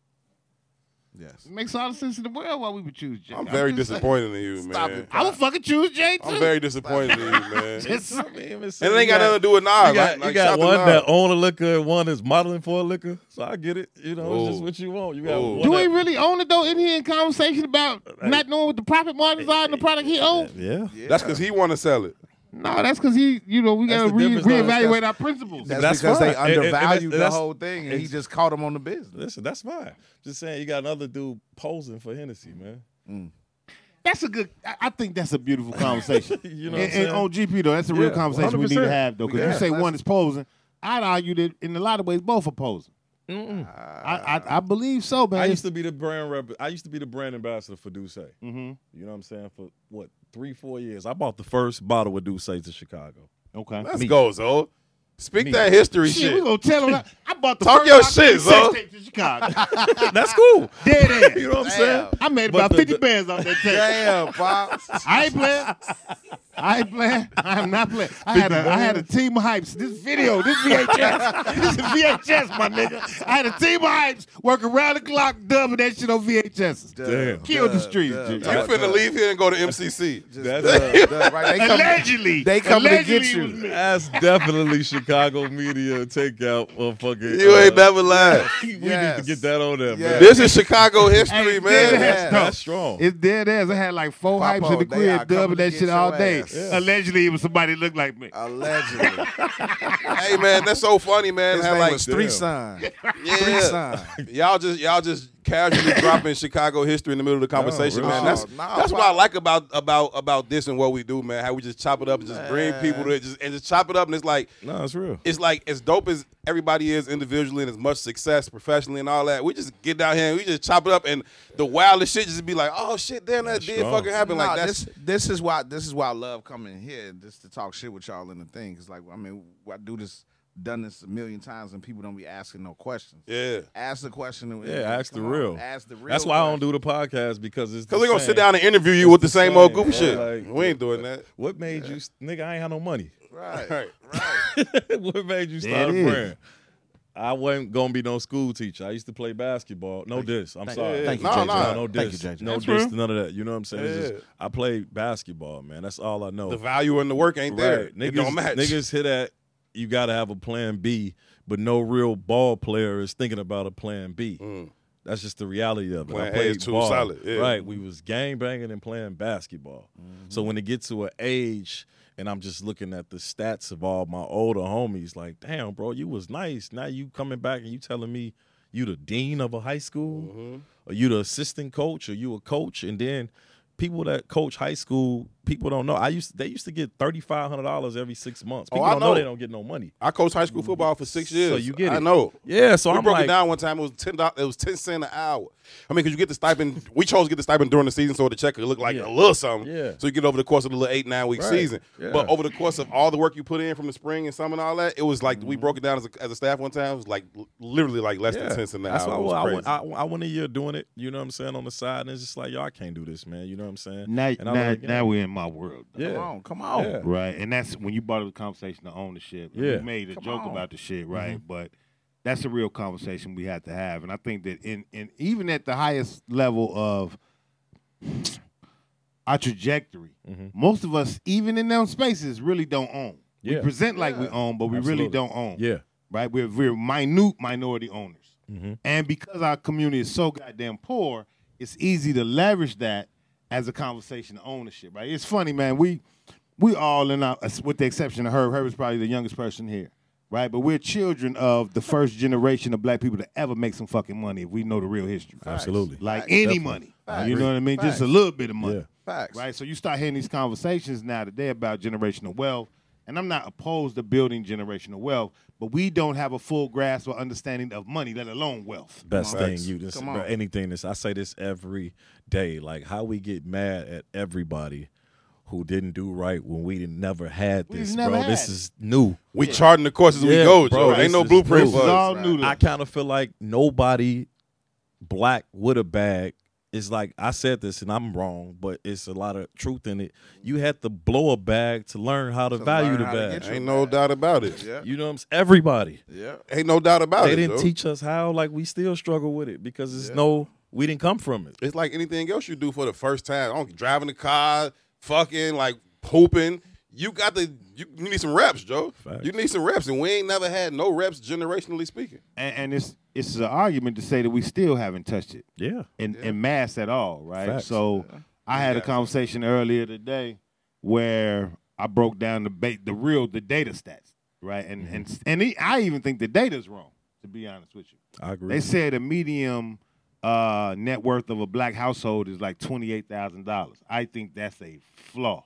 Yes. It makes all the sense in the world why we would choose Jay. I'm very just saying. disappointed in you, Stop man. it. I would fucking choose Jay too. I'm very disappointed in you, man. Just- I mean, it's- And it ain't you got nothing to do with Nas. You got, like, you got one that own a liquor and one is modeling for a liquor. So I get it. You know, it's just what you want. You got Ooh. one Do we really own it though? In here in conversation about not knowing what the profit margins are in the product he owns? Yeah. That's because he want to sell it. No, that's because he, you know, we gotta re- difference, though. reevaluate our principles. That's, That's because they fine. And- and- and undervalued the whole thing, and he just caught him on the business. Listen, that's fine. Just saying, you got another dude posing for Hennessy, man. That's a good. I, I think that's a beautiful conversation. You know and, what I'm and on? GP though, that's a real Yeah, conversation we need to have though. Because Yeah, you say one is posing, I'd argue that in a lot of ways both are posing. Mm-mm. I, I I believe so, man. I used to be the brand rep. I used to be the brand ambassador for D'USSÉ. mm-hmm. You know what I'm saying? For what three, four years. I bought the first bottle of D'USSÉ to Chicago. Okay. Let's Me. go, Zo. Speak Me. that history Shit, shit. we gonna tell them. I bought the Talk first your shit, Zo. to Chicago. That's cool. Dead ass. You know what I'm saying? I made But about the- 50 the- bands off that tape. Damn, pops. I ain't playing. I ain't playing. I'm not playing. I had a I had a team of hypes. This video, this VHS, this is VHS, my nigga. I had a team of hypes work around the clock, dubbing that shit on VHS. Damn. Killed the Dub, streets, dub, G. You dub, finna dub. leave here and go to MCC. Just That's- dub, dub, right? They come, Allegedly, they coming to get you. That's definitely Chicago media takeout, motherfucker. You ain't uh, never lied. We need to get that on there, Yes. man. This is Chicago history, Hey, man. Yeah. That's strong. It's dead ass. I had like four Papa, hypes in the they crib dubbing that shit all your day. Ass. Yeah. Allegedly, it was somebody that looked like me. Allegedly. hey man, that's so funny, man. His How, name like, was Three damn. Son. Three yeah, Son. y'all just y'all just casually dropping Chicago history in the middle of the conversation, really. man. That's No, no, that's what I like about about about this and what we do, man. How we just chop it up and just bring people to it, just and just chop it up, and it's like No, it's real. it's like as dope as everybody is individually and as much success professionally and all that. We just get down here and we just chop it up, and the wildest shit just be like, oh shit, damn, that That's did strong. fucking happen. Nah, like that's this this is why this is why I love coming here just to talk shit with y'all in the thing. Cause like I mean I do this done this a million times and people don't be asking no questions. yeah. Ask the question. and- Yeah, ask the come on, real. Ask the real. That's why I don't do the podcast because it's Cause the we gonna sit down and interview you It's with the same old same, goofy bro. shit. Like- we ain't doing that. What made you, nigga? I ain't had no money. Right. Right. Right. what made you There start a it is. brand? I wasn't gonna be no school teacher. I used to play basketball. No diss. I'm sorry. Thank you, No, JJ. no. no Thank diss. you, No That's diss. real. None of that. You know what I'm saying? Yeah. just, I play basketball, man. That's all I know. The value in the work ain't there. Right. It Niggas, don't match. niggas hit at you got to have a plan B, but no real ball player is thinking about a plan B. Mm. That's just the reality of it. Plan I A played is too ball. solid, yeah. Right. We was gang banging and playing basketball. Mm-hmm. So when it gets to an age and I'm just looking at the stats of all my older homies, like, damn, bro, you was nice. Now you coming back and you telling me you the dean of a high school, Mm-hmm. or you the assistant coach, or you a coach, and then people that coach high school, people don't know. I used they used to get thirty five hundred dollars every six months. Oh, People I don't know. know. they don't get no money. I coached high school football for six years. So you get it. I know. Yeah, so we I'm broke like, it down one time. It was ten dollars. It was ten cent an hour. I mean, because you get the stipend. We chose to get the stipend during the season, so the check could look like Yeah. a little something. Yeah. So you get over the course of the little eight nine week Right. season. Yeah. But over the course of all the work you put in from the spring and summer and all that, it was like we mm-hmm. broke it down as a, as a staff one time. It was like literally like less than ten cents an That's hour. why I, went, I, I went a year doing it. You know what I'm saying on the side, and it's just like, yo, I can't do this, man. You know what I'm saying? Now, And now, learned now we're in my world. though. Yeah. Come on. Come on. Yeah. Right. And that's when you brought up the conversation of ownership. Yeah. We made a Come joke on. about the shit, right? Mm-hmm. But that's a real conversation we have to have. And I think that in, in even at the highest level of our trajectory, Mhm. most of us, even in those spaces, really don't own. Yeah. We Yeah. present like we own, but we really don't own. Yeah. Right? We're we're minute minority owners. Mm-hmm. And because our community is so goddamn poor, it's easy to leverage that as a conversation of ownership, right? It's funny, man. We we all in our, with the exception of Herb. Herb is probably the youngest person here, right? But we're children of the first generation of black people to ever make some fucking money. If we know the real history, Absolutely. like Facts. any Definitely. money, Facts. you know what I mean? Just a little bit of money, Yeah. Facts. right? So you start hearing these conversations now today about generational wealth, and I'm not opposed to building generational wealth, but we don't have a full grasp or understanding of money, let alone wealth. Best Come on. thing you this Come bro, on. anything this I say this every day. Like how we get mad at everybody who didn't do right when we didn't- never had this, never bro. had This is new. we charting the courses we Yeah, go, bro, Joe. this Ain't no blueprint new. for This is us. all Right. new I kind of feel like nobody black with a bag is like I said this and I'm wrong, but it's a lot of truth in it. You had to blow a bag to learn how to, To value the how to bag. get Ain't no bag. doubt about it. Yeah. You know what I'm saying? Everybody. Yeah. Ain't no doubt about they it. They didn't Joe. teach us how. Like we still struggle with it because it's Yeah. no. We didn't come from it. It's like anything else you do for the first time. I don't driving the car, fucking like pooping. You got the you, you need some reps, Joe. Facts. You need some reps, and we ain't never had no reps generationally speaking. and, and it's it's an argument to say that we still haven't touched it Yeah. in, in mass at all, right? Facts. So I had a conversation earlier today where I broke down the ba- the real the data stats, right? And and and he, I even think the data's wrong, to be honest with you. I agree. They said a medium uh, net worth of a black household is like twenty eight thousand dollars. I think that's a flaw.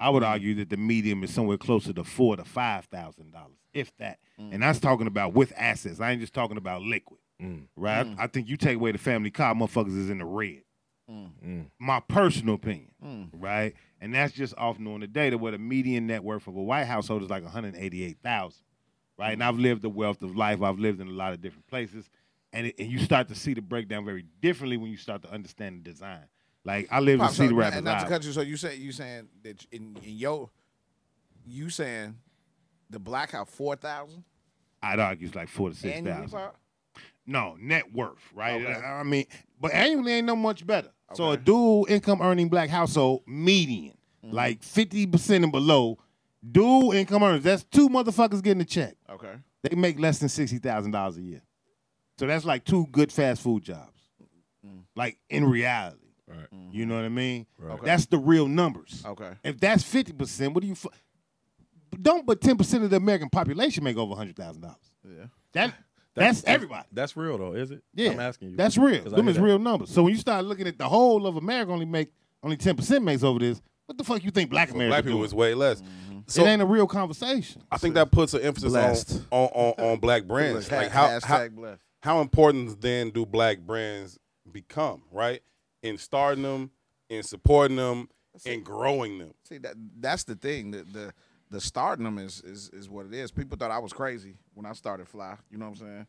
I would argue that the medium is somewhere closer to four to five thousand dollars, if that. And that's talking about with assets. I ain't just talking about liquid, Mm. right? I, I think you take away the family car, motherfuckers is in the red. Mm. My personal opinion, Mm. right? And that's just off knowing the data where the median net worth of a white household is like 188,000. Right? And I've lived the wealth of life. I've lived in a lot of different places. And, it, and you start to see the breakdown very differently when you start to understand the design. Like I live Pop, in so, Cedar not- Rapids. and not to cut you. So you say you saying that in, in your you saying the black have four thousand I'd argue it's like four to six thousand. No, net worth, right? Okay. I mean, but annually ain't no much better. So a Okay. dual income earning black household median, Mm-hmm. like fifty percent and below, dual income earners. That's two motherfuckers getting a check. Okay. They make less than sixty thousand dollars a year. So that's like two good fast food jobs. Mm. Like in reality, Right. you know what I mean? Right. Okay. That's the real numbers. Okay. If that's fifty percent, what do you? Fu- don't but ten percent of the American population make over hundred thousand dollars. Yeah. That that's everybody. That's real though, is it? Yeah, I'm asking you. That's real. 'Cause I Them is that. real numbers. So when you start looking at the whole of America, only make only ten percent makes over this. What the fuck you think Black For America black people doing? is way less. Mm-hmm. So it ain't a real conversation. I think that puts an emphasis Blessed. on, on, on, on black brands. Like how, hashtag how blessed. how important then do black brands become, right? In starting them, in supporting them, in growing them. See that that's the thing. The the the starting them is, is is what it is. People thought I was crazy when I started PHLI. You know what I'm saying?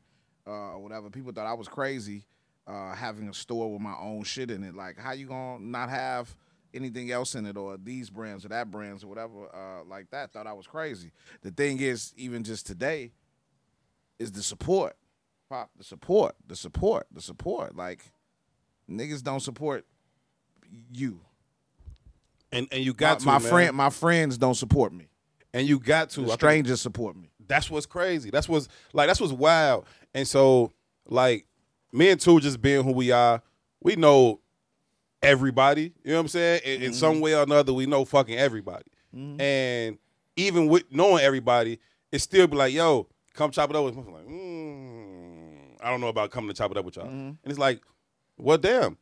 Uh, or whatever. People thought I was crazy uh, having a store with my own shit in it. Like, how you gonna not have anything else in it, or these brands or that brands or whatever uh, like that? Thought I was crazy. The thing is, even just today, is the support. Pop the support, the support, the support. Like niggas don't support you. And and you got my, to my friend, my friends don't support me. and you got to. The strangers support me. that's what's crazy. That's what's like that's what's wild. And so like me and Tou just being who we are, we know everybody. You know what I'm saying? In, in some mm-hmm. way or another, we know fucking everybody. Mm-hmm. And even with knowing everybody, it still be like, yo, come chop it up with me. I'm like, mm, I don't know about coming to chop it up with y'all. Mm-hmm. And it's like, well, damn.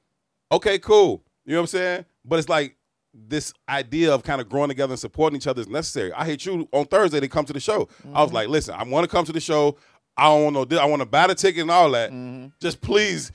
Okay, cool. You know what I'm saying? But it's like this idea of kind of growing together and supporting each other is necessary. I hate you on Thursday to come to the show. I was mm-hmm. like, listen, I want to come to the show. I don't want no. di- I want to buy the ticket and all that. Mm-hmm. Just please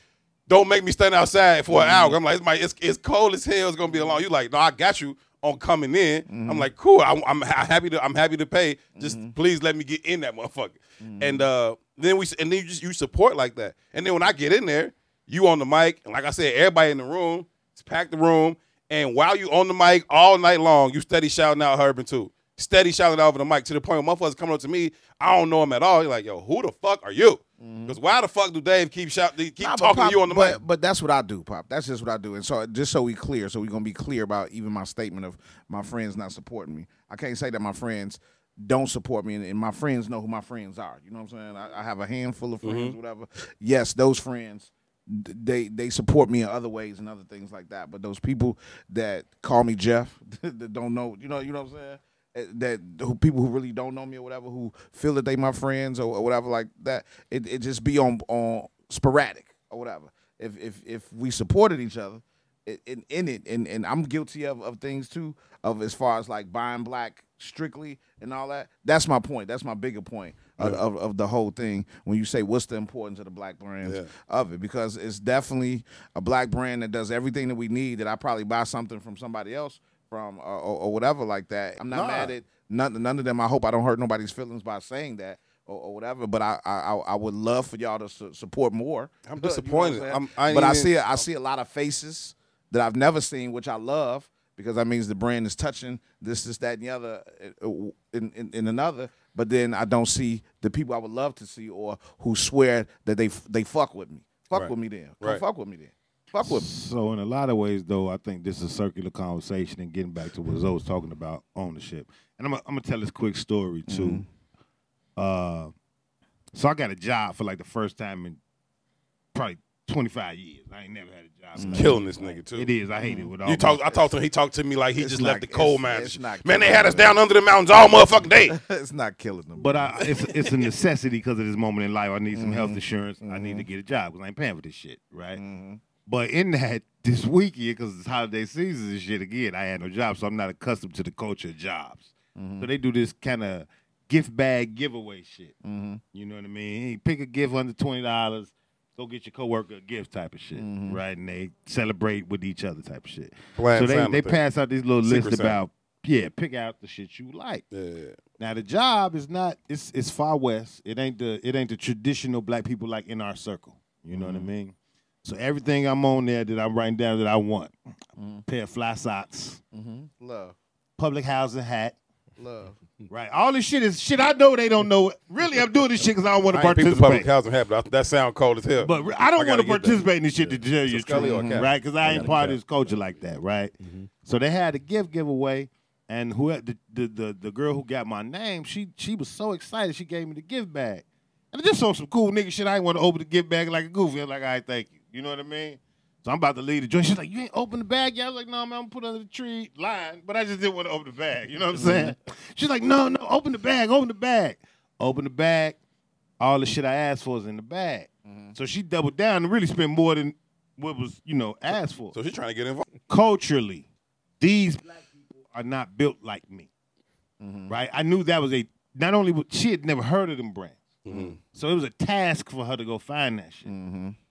don't make me stand outside for an mm-hmm. hour. I'm like, it's, my, it's, it's cold as hell. It's gonna be a long. You like, no, I got you on coming in. I'm like, cool. I, I'm happy to. I'm happy to pay. Just please let me get in that motherfucker. And uh, then we and then you just you support like that. And then when I get in there, you on the mic, and like I said, everybody in the room, it's packed the room. And while you on the mic all night long, you steady shouting out Herb and Tou. Steady shouting out over the mic to the point where motherfuckers coming up to me, I don't know him at all. You're like, yo, who the fuck are you? Mm-hmm. Because why the fuck do Dave keep shouting, keep Nah, talking Pop, to you on the but, mic? But that's what I do, Pop. That's just what I do. And so just so we clear, so we're gonna be clear about even my statement of my friends not supporting me. I can't say that my friends don't support me and, and my friends know who my friends are. You know what I'm saying? I, I have a handful of friends, mm-hmm. whatever. Yes, those friends they they support me in other ways and other things like that. But those people that call me Jeff that don't know, you know, you know what I'm saying? Eh, That who people who really don't know me or whatever who feel that they my friends or, or whatever like that. It it just be on on sporadic or whatever. If if if we supported each other i- in in it and and I'm guilty of of things too of as far as like buying black strictly and all that. That's my point. That's my bigger point of, of, of the whole thing when you say what's the importance of the black brands Yeah. of it because it's definitely a black brand that does everything that we need that I probably buy something from somebody else from or, or, or whatever like that. I'm not Nah. mad at none, none of them. I hope I don't hurt nobody's feelings by saying that. Or, or whatever, but I, I I- would love for y'all to su- support more. I'm You know disappointed. I'm- I but I see I see a lot of faces that I've never seen, which I love because that means the brand is touching this, this, that, and the other uh, in, in, in another. But then I don't see the people I would love to see or who swear that they they fuck with me. Fuck Right. with me then. Come Right. fuck with me then. Fuck with me. So in a lot of ways, though, I think this is a circular conversation and getting back to what Zo was talking about ownership. And I'm gonna, I'm gonna tell this quick story too. Uh, so I got a job for like the first time in probably 25 years. I ain't never had a job. like Killing this. this nigga too. It is. I hate it with all. You talk. my- I talked to him. He talked to me like he just not- left the coal it's- mines. it's not Man, they had us down under the mountains all motherfucking day. it's not killing them. But I, it's it's a necessity because of this moment in life. I need some health Mm-hmm. insurance. I need to get a job because I ain't paying for this shit, right? But in that, this weekend, because it's holiday season and shit again, I had no job, so I'm not accustomed to the culture of jobs. Mm-hmm. So they do this kind of gift bag giveaway shit. Mm-hmm. You know what I mean? Hey, pick a gift under twenty dollars. Go get your coworker a gift type of shit, Mhm. right? And they celebrate with each other type of shit. Bland so they they thing. pass out these little Secret lists about yeah, pick out the shit you like. Yeah. Now the job is not it's it's far west. It ain't the it ain't the traditional black people like in our circle. You know what I mean? So everything I'm on there that I'm writing down that I want. Pair of PHLI socks, Mm-hmm. Love, public housing hat. love. Right. All this shit is shit I know they don't know. Really, I'm doing this shit because I don't want to participate. public housing hat, that sound cold as hell. But I don't want to participate in this shit to tell you the Scully or truth, Cap? right? Because I ain't gotta part of this culture like that, right? Mm-hmm. So they had a gift giveaway, and who the, the the the girl who got my name, she she was so excited she gave me the gift bag, and I just saw some cool nigga shit. I ain't want to open the gift bag like a goofy. I'm like, all right, thank you. You know what I mean? So I'm about to leave the joint. She's like, you ain't open the bag yet? I was like, no, man, I'm gonna put it under the tree line, but I just didn't want to open the bag. You know what I'm saying? Mm-hmm. She's like, no, no, open the bag, open the bag, open the bag. All the shit I asked for is in the bag. Mm-hmm. So she doubled down and really spent more than what was, you know, asked for so she's trying to get involved. culturally, these black people are not built like me. Mm-hmm. Right? I knew that was a not only was she had never heard of them brands. So it was a task for her to go find that shit.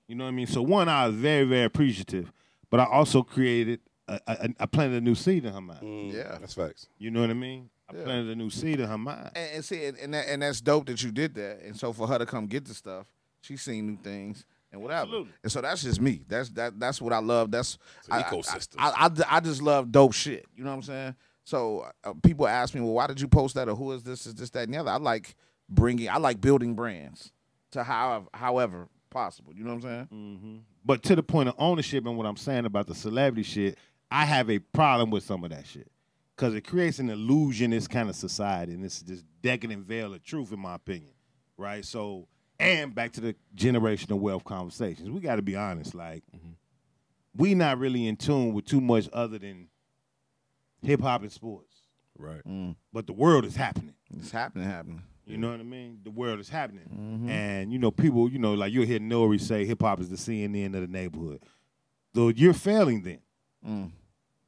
You know what I mean? So one, I was very, very appreciative, but I also created a, a, I planted a new seed in her mind. Mm, Yeah. that's facts. You know what I mean? I Yeah. planted a new seed in her mind. And, and see, and, and, that, and that's dope that you did that. And so for her to come get the stuff, she's seen new things and whatever. Absolutely. And so that's just me. That's that. That's what I love. That's an I- I- ecosystem. I, I, I just love dope shit. You know what I'm saying? So uh, people ask me, well, why did you post that or who is this? Is this that and the other? I like bringing. I like building brands to however however possible. You know what I'm saying? But to the point of ownership and what I'm saying about the celebrity shit, I have a problem with some of that shit. Because it creates an illusionist kind of society, and it's this decadent veil of truth, in my opinion. Right? So, and back to the generational wealth conversations. We got to be honest. Like, we not really in tune with too much other than hip hop and sports. Right. Mm. But the world is happening. It's happening, happening. You know what I mean? The world is happening. Mm-hmm. And, you know, people, you know, like you'll hear Nore say hip hop is the CNN of the neighborhood. Though you're failing then. Mm.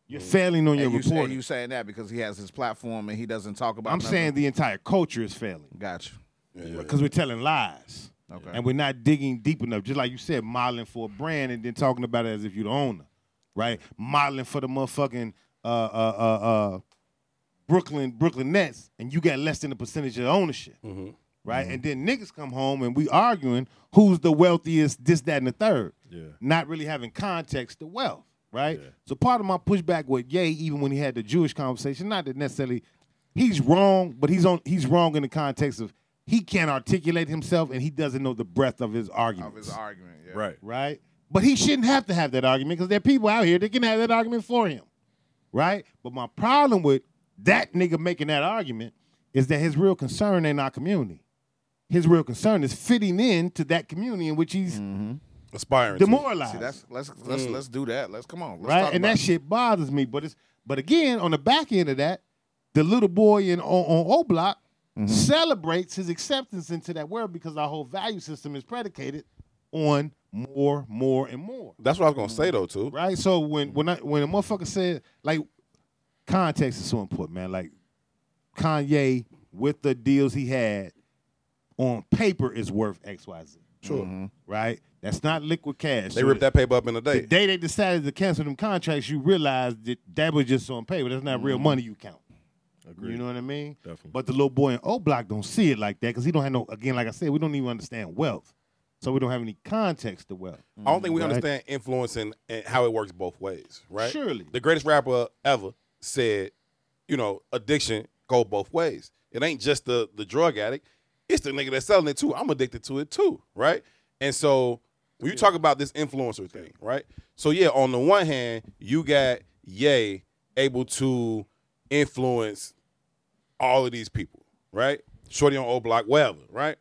You're failing on your you, say, reporting. you saying that because he has his platform and he doesn't talk about. I'm nothing? saying the entire culture is failing Gotcha. you. because we're telling lies. Okay. And we're not digging deep enough. Just like you said, modeling for a brand and then talking about it as if you're the owner, right? Modeling for the motherfucking uh, uh, uh, uh, Brooklyn Brooklyn Nets, and you got less than a percentage of ownership, mm-hmm. right? Mm-hmm. And then niggas come home and we arguing who's the wealthiest, this, that, and the third. Yeah. Not really having context to wealth, right? Yeah. So part of my pushback with Ye, even when he had the Jewish conversation, not that necessarily he's wrong, but he's on he's wrong in the context of he can't articulate himself and he doesn't know the breadth of his argument. Of his argument. Yeah. Right. right? But he shouldn't have to have that argument because there are people out here that can have that argument for him. Right? But my problem with that nigga making that argument is that his real concern ain't our community. His real concern is fitting in to that community in which he's Aspiring. to. demoralized. See, that's let's let's let's do that. Let's come on. Let's right? talk And about that it. shit bothers me. But it's but again, on the back end of that, the little boy in on, on O Block Mm-hmm. celebrates his acceptance into that world because our whole value system is predicated on more, more, and more. That's what I was gonna say though too. Right? So when when I when a motherfucker said like context is so important, man. Like Kanye with the deals he had on paper is worth XYZ. Sure. Mm-hmm. Right? That's not liquid cash. They So ripped that paper up in a the day. day they decided to cancel them contracts, you realize that that was just on paper. That's not real mm-hmm. money you count. Agreed. You know what I mean? Definitely. But the little boy in O Block don't see it like that because he don't have no. Again, like I said, we don't even understand wealth, so we don't have any context to wealth. I don't think we Right. understand influence and, and how it works both ways, right? Surely. The greatest rapper ever said, you know, addiction go both ways. It ain't just the the drug addict, it's the nigga that's selling it too. I'm addicted to it too, right? And so when you talk about this influencer thing, right? So yeah, on the one hand, you got Ye able to influence all of these people, right? Shorty on O Block, whatever, right?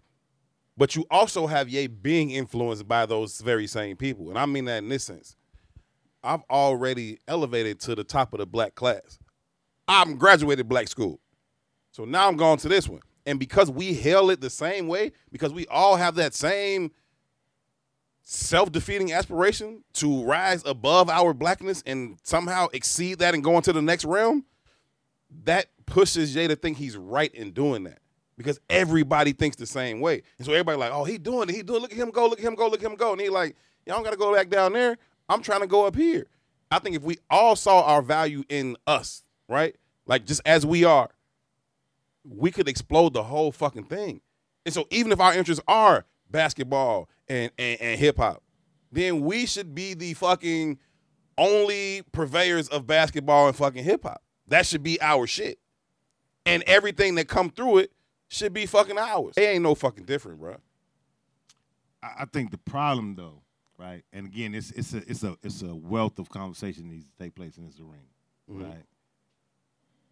But you also have Ye being influenced by those very same people. And I mean that in this sense. I've already elevated to the top of the black class. I'm graduated black school. So now I'm going to this one. And because we hail it the same way, because we all have that same self-defeating aspiration to rise above our blackness and somehow exceed that and go into the next realm, that pushes Jay to think he's right in doing that. because everybody thinks the same way. And so everybody like, oh, he doing it. He doing. it. Look at him go. Look at him go. Look at him go. And he like, y'all don't got to go back down there. I'm trying to go up here. I think if we all saw our value in us, right, like just as we are, we could explode the whole fucking thing. And so even if our interests are basketball and and, and hip hop, then we should be the fucking only purveyors of basketball and fucking hip hop. That should be our shit. And everything that come through it should be fucking ours. It ain't no fucking different, bro. I, I think the problem though, right? And again, it's it's a it's a it's a wealth of conversation needs to take place in this arena, right?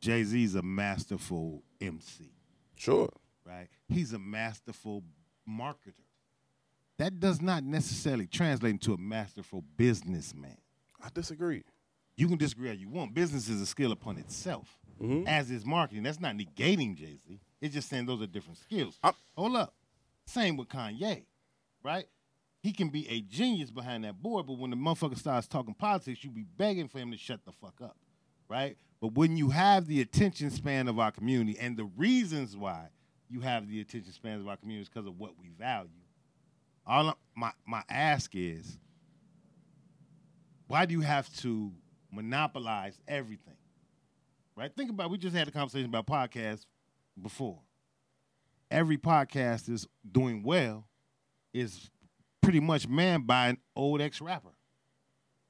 Jay Z's a masterful MC, Sure. right? He's a masterful marketer. That does not necessarily translate into a masterful businessman. I disagree. You can disagree how you want. Business is a skill upon itself, Mhm. as is marketing. That's not negating Jay Z. It's just saying those are different skills. I'm- Hold up. Same with Kanye, right? He can be a genius behind that board, but when the motherfucker starts talking politics, you be begging for him to shut the fuck up, right? But when you have the attention span of our community and the reasons why you have the attention span of our community is because of what we value. All I- my my ask is, why do you have to monopolize everything? Right? Think about we just had a conversation about podcasts before. Every podcast is doing well is pretty much manned by an old ex rapper,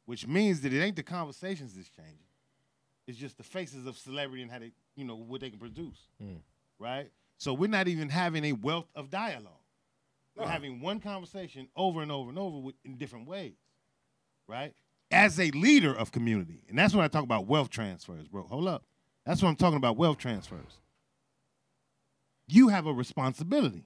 which means that it ain't the conversations that's changing. It's just the faces of celebrity and how they, you know, what they can produce. Hmm. Right? So we're not even having a wealth of dialogue. We're having one conversation over and over and over with, in different ways. Right? As a leader of community. And that's when I talk about wealth transfers, bro. Hold up. That's what I'm talking about, wealth transfers. You have a responsibility.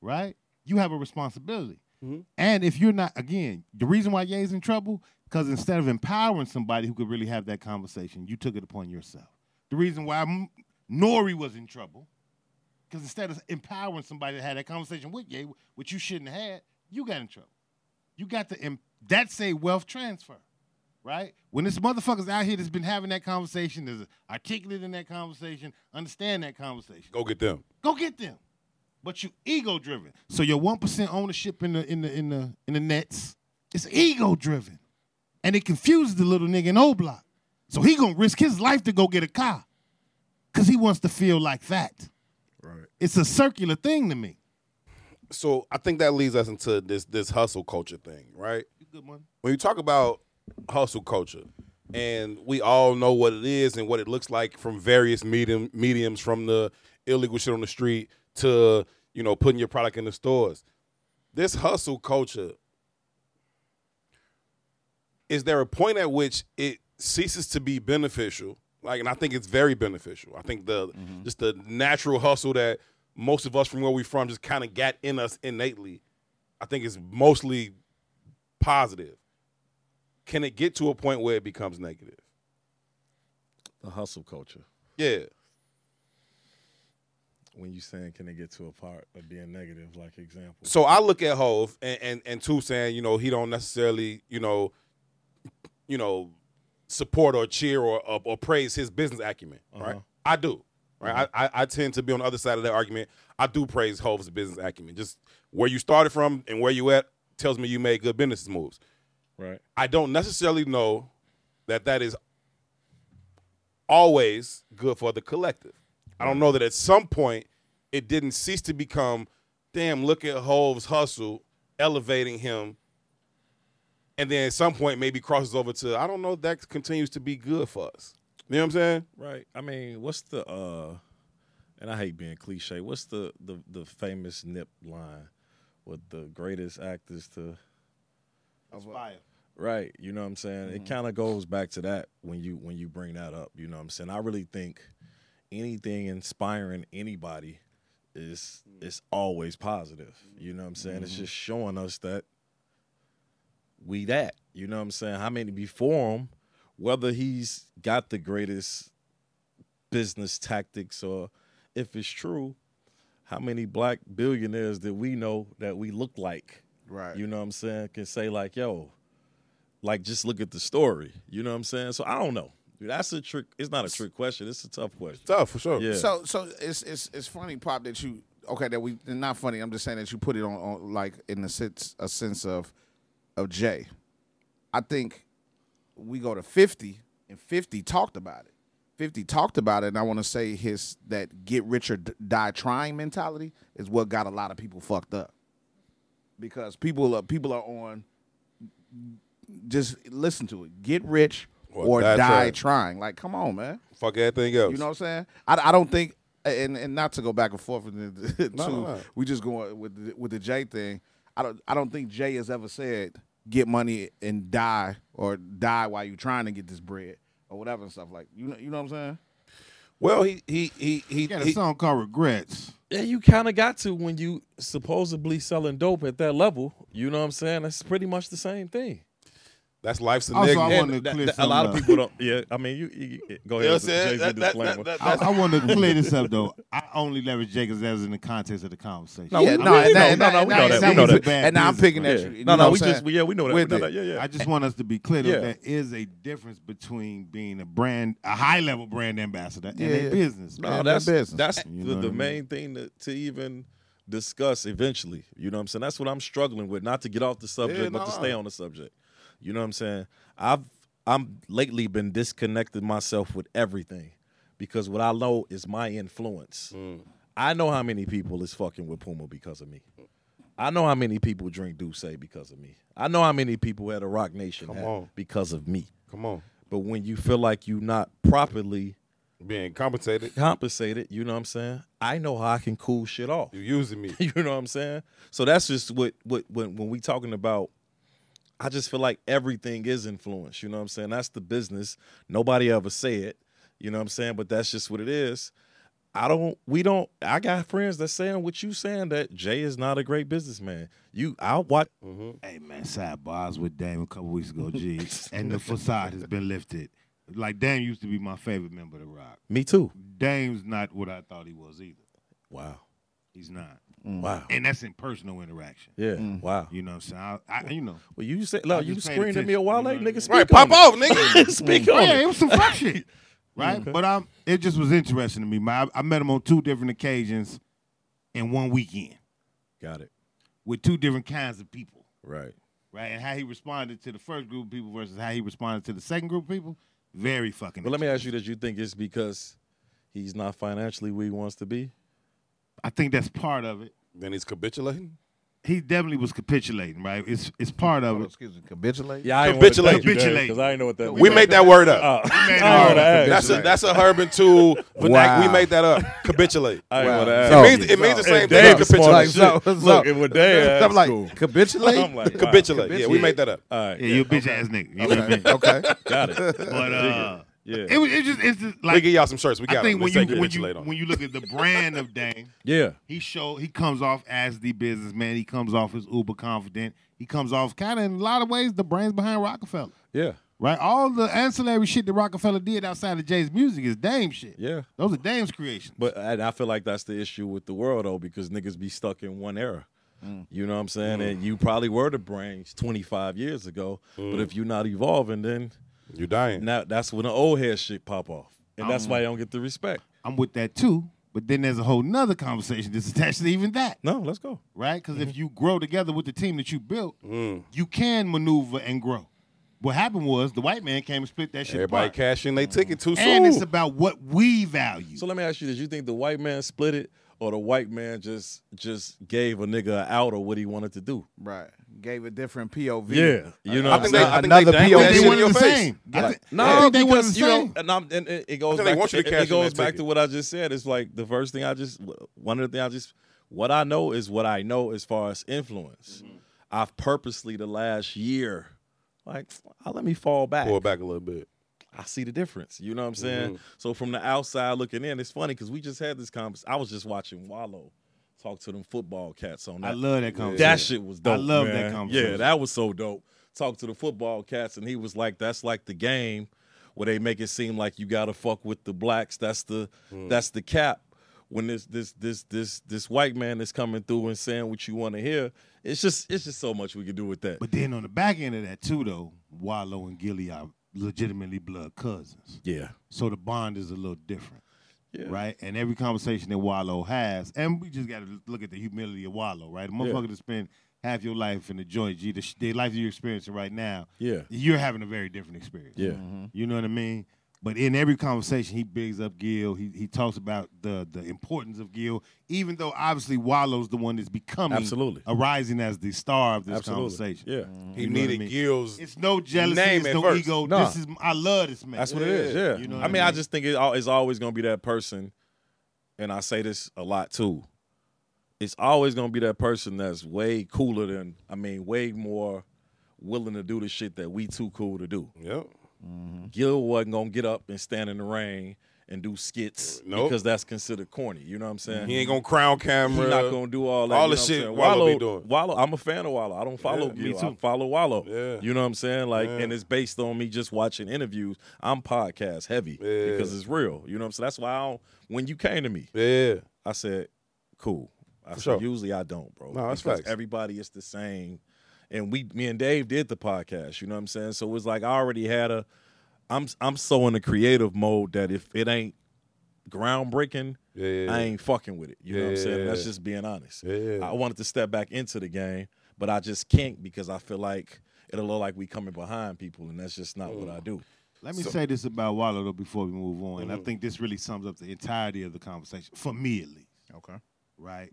Right? You have a responsibility. Mhm. And if you're not, again, the reason why Ye's in trouble, because instead of empowering somebody who could really have that conversation, you took it upon yourself. The reason why M- Nore was in trouble, because instead of empowering somebody to have that conversation with Ye, which you shouldn't have had, you got in trouble. You got to, em- that's a wealth transfer, right? When this motherfuckers out here that's been having that conversation, is articulate in that conversation, understand that conversation, Go get them. go get them. But you ego driven. So your one percent ownership in the in the in the in the nets is ego driven, and it confuses the little nigga in O Block. So he gonna risk his life to go get a car, cause he wants to feel like that. Right. It's a circular thing to me. So I think that leads us into this this hustle culture thing, right? You good when you talk about hustle culture, and we all know what it is and what it looks like from various medium mediums, from the illegal shit on the street to you know putting your product in the stores. This hustle culture is there a point at which it ceases to be beneficial? Like, and I think it's very beneficial. I think the mm-hmm. just the natural hustle that most of us from where we're from just kind of got in us innately. I think it's mostly positive. Can it get to a point where it becomes negative? The hustle culture. Yeah. When you saying can it get to a part of being negative, like example. So I look at Hov and and, and Tou saying, you know, he don't necessarily, you know, you know, support or cheer or or, or praise his business acumen, right? Uh-huh. I do. Right, I, I, I tend to be on the other side of that argument. I do praise Hov's business acumen. Just where you started from and where you at tells me you made good business moves. right. I don't necessarily know that that is always good for the collective. I don't know that at some point it didn't cease to become, damn, look at Hov's hustle, elevating him. And then at some point maybe crosses over to, I don't know if that continues to be good for us. You know what I'm saying? Right. I mean, what's the uh and I hate being cliche, what's the the, the famous nip line with the greatest actors to Aspire. Right. You know what I'm saying? It kind of goes back to that when you when you bring that up. You know what I'm saying? I really think anything inspiring anybody is mm. is always positive. You know what I'm saying? It's mm-hmm. just showing us that we that. You know what I'm saying? How many before him, whether he's got the greatest business tactics or if it's true, how many black billionaires that we know that we look like? Right. You know what I'm saying? Can say like, yo, like just look at the story. You know what I'm saying? So I don't know. Dude, that's a trick. It's not a trick question. It's a tough question. Tough for sure. Yeah. So so it's it's it's funny, pop, that you okay that we not funny. I'm just saying that you put it on, on like in the sense a sense of of Jay. I think we go to 50 and 50 talked about it. 50 talked about it, and I want to say his that get rich or die trying mentality is what got a lot of people fucked up. Because people are people are on just listen to it. Get rich Or or, die die, trying. trying. Like, come on, man. Fuck everything else. You know what I'm saying? I, I don't think, and and not to go back and forth with the, No, to, no, no. we just going with the, with the Jay thing. I don't I don't think Jay has ever said get money and die or die while you're trying to get this bread or whatever and stuff like you know you know what I'm saying? well, he he he he, He got a he- song called Regrets. Yeah, you kind of got to when you supposedly selling dope at that level. You know what I'm saying? That's pretty much the same thing. That's life's a Also, nigga. I And wanted to clear that- a lot of people don't. Yeah, I mean, you, you, you go You know ahead. what I'm saying? That- that- disclaimer. that- I, I want to clear this up though. I only leverage Jacobs as in the context of the conversation. No, yeah, no, we and know- that- no, no, we know that, we know that. And now I'm picking at you. you no, no, we just yeah, we know that. We know that. Yeah, yeah. I just want us to be clear though, Yeah. there is a difference between being a brand, a high level brand ambassador, and a business. No, that's business. that's the, know what the I mean? main thing to, to even discuss eventually. You know what I'm saying? That's what I'm struggling with. Not to get off the subject, but to stay on the subject. You know what I'm saying? I've I'm lately been disconnected myself with everything because what I know is my influence. Mm. I know how many people is fucking with Puma because of me. I know how many people drink D'USSÉ because of me. I know how many people at a Roc Nation because of me. Come on, But when you feel like you're not properly being compensated. compensated, you know what I'm saying? I know how I can cool shit off. You using me. You know what I'm saying? So that's just what what when when we talking about I just feel like everything is influence, you know what I'm saying? That's the business. Nobody ever say it, you know what I'm saying? But that's just what it is. I don't we don't I got friends that saying what you saying that Jay is not a great businessman. You I watch mm-hmm. Hey man, sidebar. I was with Dame a couple weeks ago, G, and the facade has been lifted. Like Dame used to be my favorite member of the Roc. me too. Dame's not what I thought he was either. Wow. He's not, Mm. Wow. and that's in personal interaction. Yeah. Mm. Wow. You know what I'm saying? I, I, you know. Well, you said, I look, you screamed at me a attention, while you know late, nigga. Speak Right, on pop it. off, nigga. Speak Oh, on yeah, it. it was some fresh shit, right? Mm-hmm. But um, it just was interesting to me. man. I, I met him on two different occasions in one weekend Got it. with two different kinds of people, Right. right? And how he responded to the first group of people versus how he responded to the second group of people, very fucking. But let me ask you this: You think it's because he's not financially where he wants to be? I think that's part of it. Then he's capitulating. He definitely was capitulating, right? It's it's part of Oh, it. excuse me, capitulate. Yeah, I Capitulate. Capitulate. because I didn't know what that. We made that word up. Oh, I made ain't that word up. That's a that's a Herb and Tou vernacular. Wow. We made that up. Capitulate. I ain't Wow. want to It ask. So- means it means the same thing. Dave as is smart Capitulate. as So- shit. so- Look, and with Dave, I'm like cool. capitulate. I'm like. Capitulate. Yeah, we made that up. All right, Yeah, you a bitch ass nigga. You know what I mean? okay. got it. But uh, Yeah, it was it just it's just we like give y'all some shirts. We got I think when you when you when you look at the brand of Dame, yeah, he show he comes off as the businessman. He comes off as uber confident. He comes off kind of in a lot of ways the brains behind Roc-A-Fella. yeah, Right, all the ancillary shit that Roc-A-Fella did outside of Jay's music is Dame shit. yeah. Those are Dame's creations. But I, I feel like that's the issue with the world though, because niggas be stuck in one era. Mm. You know what I'm saying? Mm. And you probably were the brains 25 years ago, but mm. if you're not evolving, then You dying. now that's when the old head shit pop off, and that's why you don't get the respect. I'm with that too. But then there's a whole nother conversation that's attached to even that. No, let's go. right? Because Mm-hmm. if you grow together with the team that you built, Mm. you can maneuver and grow. What happened was the white man came and split that shit Everybody apart. cash their ticket too soon. and it's about what we value. So let me ask you this: You think the white man split it, or the white man just just gave a nigga an out of what he wanted to do? Right. Gave a different POV. Yeah, you know. I think I'm they, saying? I think Another they, POV. think they they in your the face. same. I No, think- I think they because the you know, same. and, I'm, and it, it goes back. To, it, it goes back ticket. to what I just said. It's like the first thing I just, one of the things I just, what I know is what I know as far as influence. Mm-hmm. I've purposely the last year, like, uh, let me fall back. Pull back a little bit. I see the difference. You know what I'm saying? Mm-hmm. So from the outside looking in, it's funny because we just had this conversation. I was just watching Wallo talk to them football cats on that. I love that conversation. That shit was dope. I love that conversation. Yeah, that was so dope. Talk to the football cats, and he was like, "That's like the game where they make it seem like you gotta fuck with the blacks. That's the Hmm. that's the cap. When this this this this this white man is coming through and saying what you want to hear, it's just it's just so much we can do with that. But then on the back end of that too, though, Wallo and Gillie are legitimately blood cousins. Yeah. So the bond is a little different. Yeah. Right? And every conversation that Wallo has, and we just got to look at the humility of Wallo, right? A motherfucker to spend half your life in the joint, G, the, the life you're experiencing right now, Yeah. you're having a very different experience. Yeah. You know what I mean? But in every conversation, he bigs up Gil. He he talks about the the importance of Gil, even though obviously Wallo's the one that's becoming Absolutely. arising as the star of this Absolutely. conversation. Yeah. He You know what I needed mean? Gil's. It's no jealousy, Name it's at no first. ego. Nah. This is I love this man. That's what it is. Yeah. You know I what mean, I I just think it, it's always going to be that person, and I say this a lot too. It's always going to be that person that's way cooler than, I mean, way more willing to do the shit that we too cool to do. Yep. Mm-hmm. Gil wasn't going to get up and stand in the rain and do skits Nope. because that's considered corny. You know what I'm saying? He ain't gonna crown camera. He's not gonna do all that. all you the know what shit saying? Wallo be Wallo, doing. Wallo, I'm a fan of Wallo. I don't follow Yeah, Gil. me I follow Wallo. Yeah. You know what I'm saying? Like, Yeah. and it's based on me just watching interviews. I'm podcast heavy Yeah. because it's real. You know what I'm saying? That's why I don't, when you came to me, Yeah. I said, cool. I For said, sure. usually I don't, bro. No, that's because facts. everybody is the same. And we, me and Dave did the podcast. You know what I'm saying? So it was like I already had a. I'm I'm so in the creative mode that if it ain't groundbreaking, Yeah. yeah, I ain't fucking with it. You know what I'm saying? That's Yeah. just being honest. Yeah. I wanted to step back into the game, but I just can't because I feel like it'll look like we coming behind people, and that's just not what I do. Let me So- say this about Wallo though before we move on, and I Mhm. think this really sums up the entirety of the conversation for me at least. Okay. right?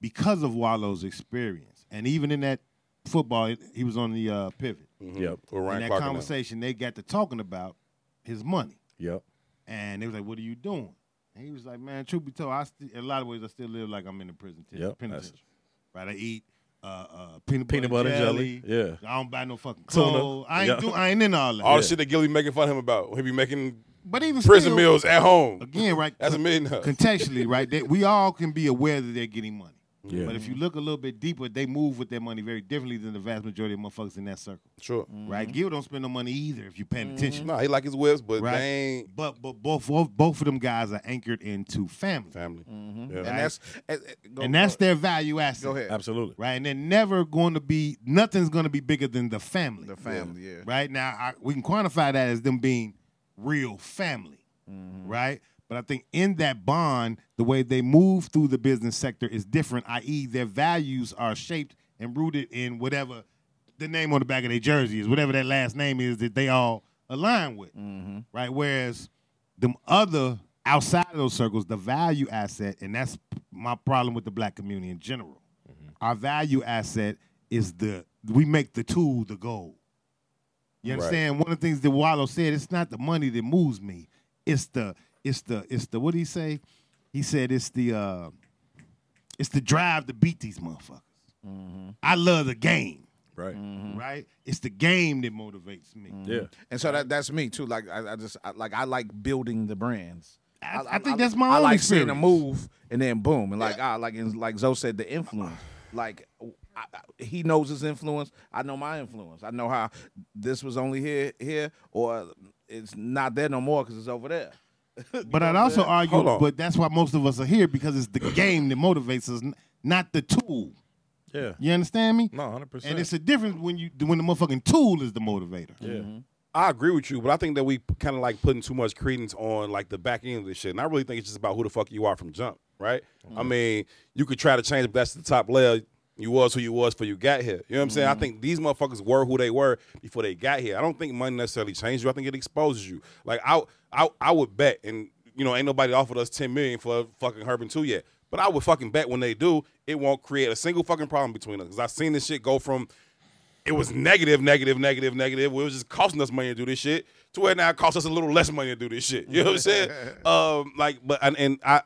Because of Wallo's experience, and even in that football, he was on the uh, pivot. Mhm. Yep. With in that Clark conversation, they got to talking about his money, Yep. and they was like, "What are you doing?" And he was like, "Man, truth be told, I st- in a lot of ways I still live like I'm in the prison. T- Yep. penitentiary. Right? I eat uh, uh, peanut, Peanut butter, butter jelly. jelly. Yeah. I don't buy no fucking Tuna. clothes. I ain't Yeah. do, I ain't in all that. All Yeah. the shit that Gillie making fun of him about. He be making but even prison still, meals at home. again, right? That's a million. contextually, right? They, we all can be aware that they're getting money. Yeah. But if you look a little bit deeper, they move with their money very differently than the vast majority of motherfuckers in that circle, Sure. right? Mm-hmm. Gil don't spend no money either if you're paying mm-hmm. attention, No, he like his whips, but Right. they ain't but but both, both both of them guys are anchored into family, family. Mm-hmm. Yeah. And Right. that's and, go- and that's their value asset. go ahead. Absolutely. right? And they're never going to be nothing's going to be bigger than the family, The family, yeah. right? Now I, we can quantify that as them being real family, Mm-hmm. right? But I think in that bond, the way they move through the business sector is different, i.e., their values are shaped and rooted in whatever the name on the back of their jersey is, whatever that last name is that they all align with, Mm-hmm. right? Whereas them other outside of those circles, the value asset, and that's my problem with the black community in general. Our value asset is the we make the tool the goal. You Right. understand? One of the things that Wallo said, it's not the money that moves me. It's the it's the it's the what did he say? He said it's the uh it's the drive to beat these motherfuckers. I love the game, Right. right? It's the game that motivates me. Yeah. And so that that's me too. Like I, I just I, like I like building the brands. I, I think that's my I own like experience. seeing a move and then boom and like ah like in, like Zo said the influence. Like I, I- he knows his influence. I know my influence. I know how this was only here here or it's not there no more because it's over there. But I'd also argue, Hold on. but that's why most of us are here because it's the game that motivates us, n- not the tool. Yeah. You understand me? No, hundred percent. And it's a difference when you when the motherfucking tool is the motivator. yeah. I agree with you, but I think that we kind of like putting too much credence on like the back end of this shit. And I really think it's just about who the fuck you are from jump, right? Mm-hmm. I mean, you could try to change, but that's the top layer. You was who you was before you got here. You know what I'm saying? I think these motherfuckers were who they were before they got here. I don't think money necessarily changed you. I think it exposes you. Like I, I, I would bet, and you know, ain't nobody offered us ten million for fucking Herb and Tou yet. But I would fucking bet when they do, it won't create a single fucking problem between us. Cause I've seen this shit go from it was negative, negative, negative, negative. It was just costing us money to do this shit. To where now it costs us a little less money to do this shit. You know what I'm saying? um, like, but and, and I,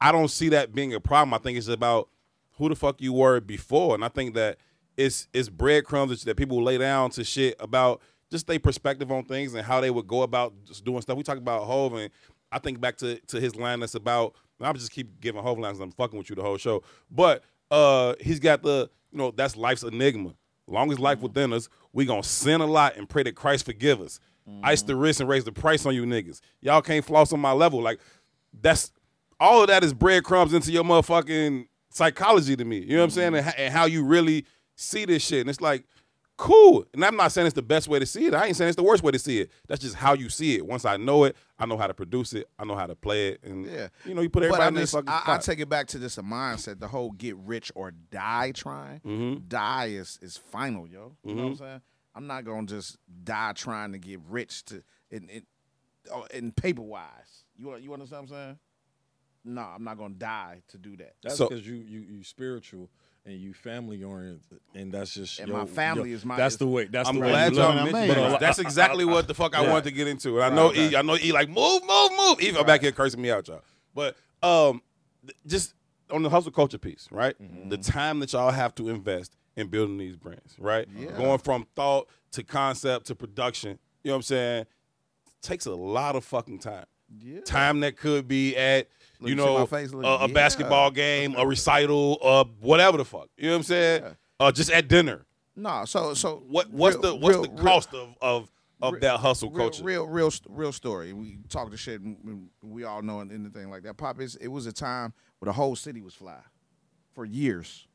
I don't see that being a problem. I think it's about who the fuck you were before, and I think that it's it's breadcrumbs that people lay down to shit about just their perspective on things and how they would go about just doing stuff. We talk about Hov, and I think back to to his line that's about. I'm just keep giving Hov lines. I'm fucking with you the whole show, but uh, he's got the you know that's life's enigma. Long as life within us, we gonna sin a lot and pray that Christ forgive us. Ice the wrist and raise the price on you niggas. Y'all can't floss on my level. Like that's all of that is breadcrumbs into your motherfucking psychology to me. You know what I'm saying? And, mm-hmm. and how you really see this shit. And it's like, Cool. And I'm not saying it's the best way to see it. I ain't saying it's the worst way to see it. That's just how you see it. Once I know it, I know how to produce it. I know how to play it. And Yeah. you know, you put everybody I, in just, fucking I, I take it back to this a mindset. The whole get rich or die trying. Mm-hmm. Die is is final, yo. You know what I'm mm-hmm. saying? I'm not gonna just die trying to get rich to in in, oh, in paper wise. You you understand what I'm saying? No, I'm not gonna die to do that. That's So- because you you you spiritual and you family oriented, and that's just And your- my family your- is my- That's the way. That's I'm the way. glad you y'all I mentioned mean. that. But a That's exactly what the fuck I Yeah. wanted to get into. And I know E, I know E like move, move, move. Even back here cursing me out, y'all. But um, just on the hustle culture piece, right? The time that y'all have to invest in building these brands, right? Yeah. Going from thought to concept to production. You know what I'm saying? Takes a lot of fucking time. Yeah. Time that could be at Look, you know face, look, a, a yeah. basketball game, a recital, uh, whatever the fuck. You know what I'm saying? Yeah. Uh, just at dinner. No, so so What what's real- the what's real- the real- cost of of of real- that hustle culture? Real, real, real story. We talk the shit. We all know anything like that. Pop is. It was a time where the whole city was fly, for years.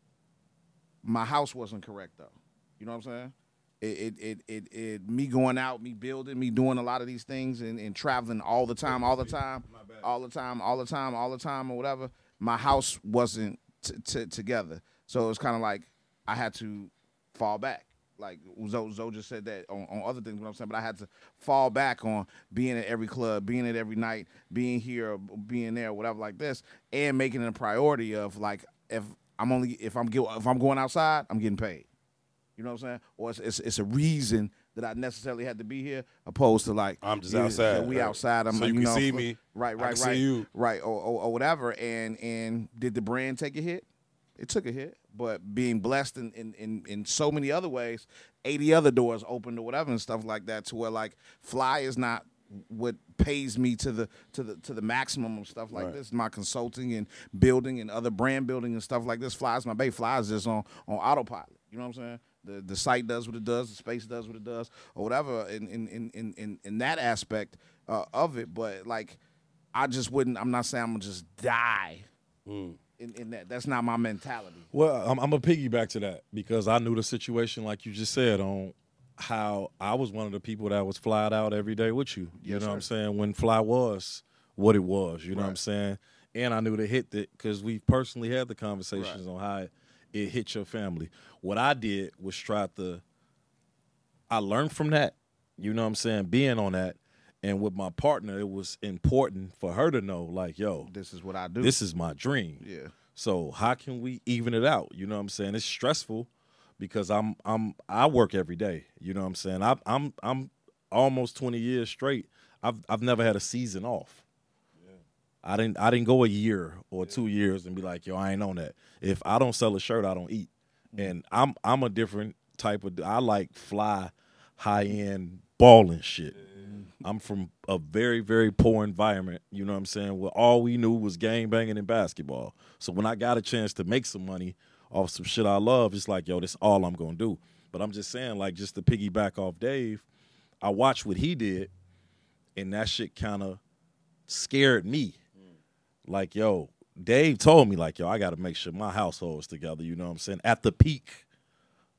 My house wasn't correct though. You know what I'm saying? It, it, it, it, me going out, me building, me doing a lot of these things, and, and traveling all the time, all the time, all the time, all the time, all the time, or whatever. My house wasn't together, so it was kind of like I had to fall back. Like Zo, Zo just said that on, on other things, what I'm saying? But I had to fall back on being at every club, being at every night, being here, or being there, whatever like this, and making it a priority of like if I'm only if I'm if I'm going outside, I'm getting paid. You know what I'm saying? Or it's, it's, it's a reason that I necessarily had to be here, opposed to like I'm just yeah, outside, yeah, we right. outside. I'm So like, you you can know, see me, Right, right, see right. you. Right, or, or, or whatever. And and did the brand take a hit? It took a hit, but being blessed in, in, in, in so many other ways, 80 other doors opened or whatever and stuff like that to where like PHLI is not what pays me to the to the to the maximum of stuff like Right. this. My consulting and building and other brand building and stuff like this. PHLI's my bay PHLI's just on on autopilot. You know what I'm saying? The the site does what it does, the space does what it does, or whatever in in in in, in, in that aspect uh, of it. But like I just wouldn't I'm not saying I'm gonna just die Mm. in, in that. That's not my mentality. Well, I'm, I'm gonna piggyback to that because I knew the situation, like you just said, on how I was one of the people that was flyed out every day with you. You Yes, know what I'm saying? When PHLI was what it was, you know what I'm saying? And I knew to hit that because we personally had the conversations on how it, it hit your family. What I did was try to. I learned from that. You know what I'm saying? Being on that. And with my partner, it was important for her to know, like, yo, This is what I do. this is my dream. yeah. So how can we even it out? You know what I'm saying? It's stressful because I'm I'm I work every day. You know what I'm saying? I, I'm I'm almost 20 years straight. I've I've never had a season off. I didn't I didn't go a year or two years and be like, yo, I ain't on that. If I don't sell a shirt, I don't eat. Mm-hmm. And I'm I'm a different type of I like fly, high end balling shit. Mm-hmm. I'm from a very, very poor environment, you know what I'm saying, where all we knew was gang banging and basketball. So when I got a chance to make some money off some shit I love, it's like, yo, that's all I'm gonna do. But I'm just saying, like, just to piggyback off Dave, I watched what he did, and that shit kind of scared me. Like, yo, Dave told me, like, yo, I got to make sure my household is together. You know what I'm saying? At the peak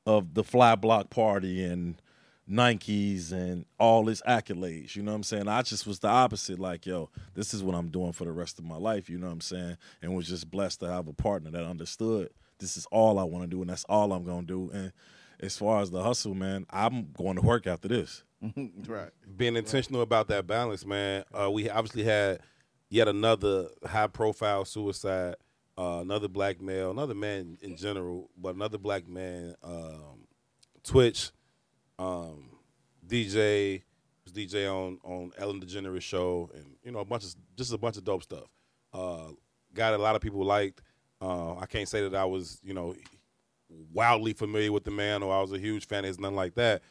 of the PHLI block party and Nikes and all his accolades. You know what I'm saying? I just was the opposite. Like, yo, this is what I'm doing for the rest of my life. You know what I'm saying? And was just blessed to have a partner that understood this is all I want to do and that's all I'm going to do. And as far as the hustle, man, I'm going to work after this. right. Being intentional about that balance, man. Uh, we obviously had yet another high profile suicide. Uh, another black male, another man in general, but another black man. Um, Twitch, um, DJ was DJ on on Ellen DeGeneres show, and you know a bunch of just a bunch of dope stuff. Uh, guy that a lot of people liked. Uh, I can't say that I was you know wildly familiar with the man or I was a huge fan of his, nothing like that.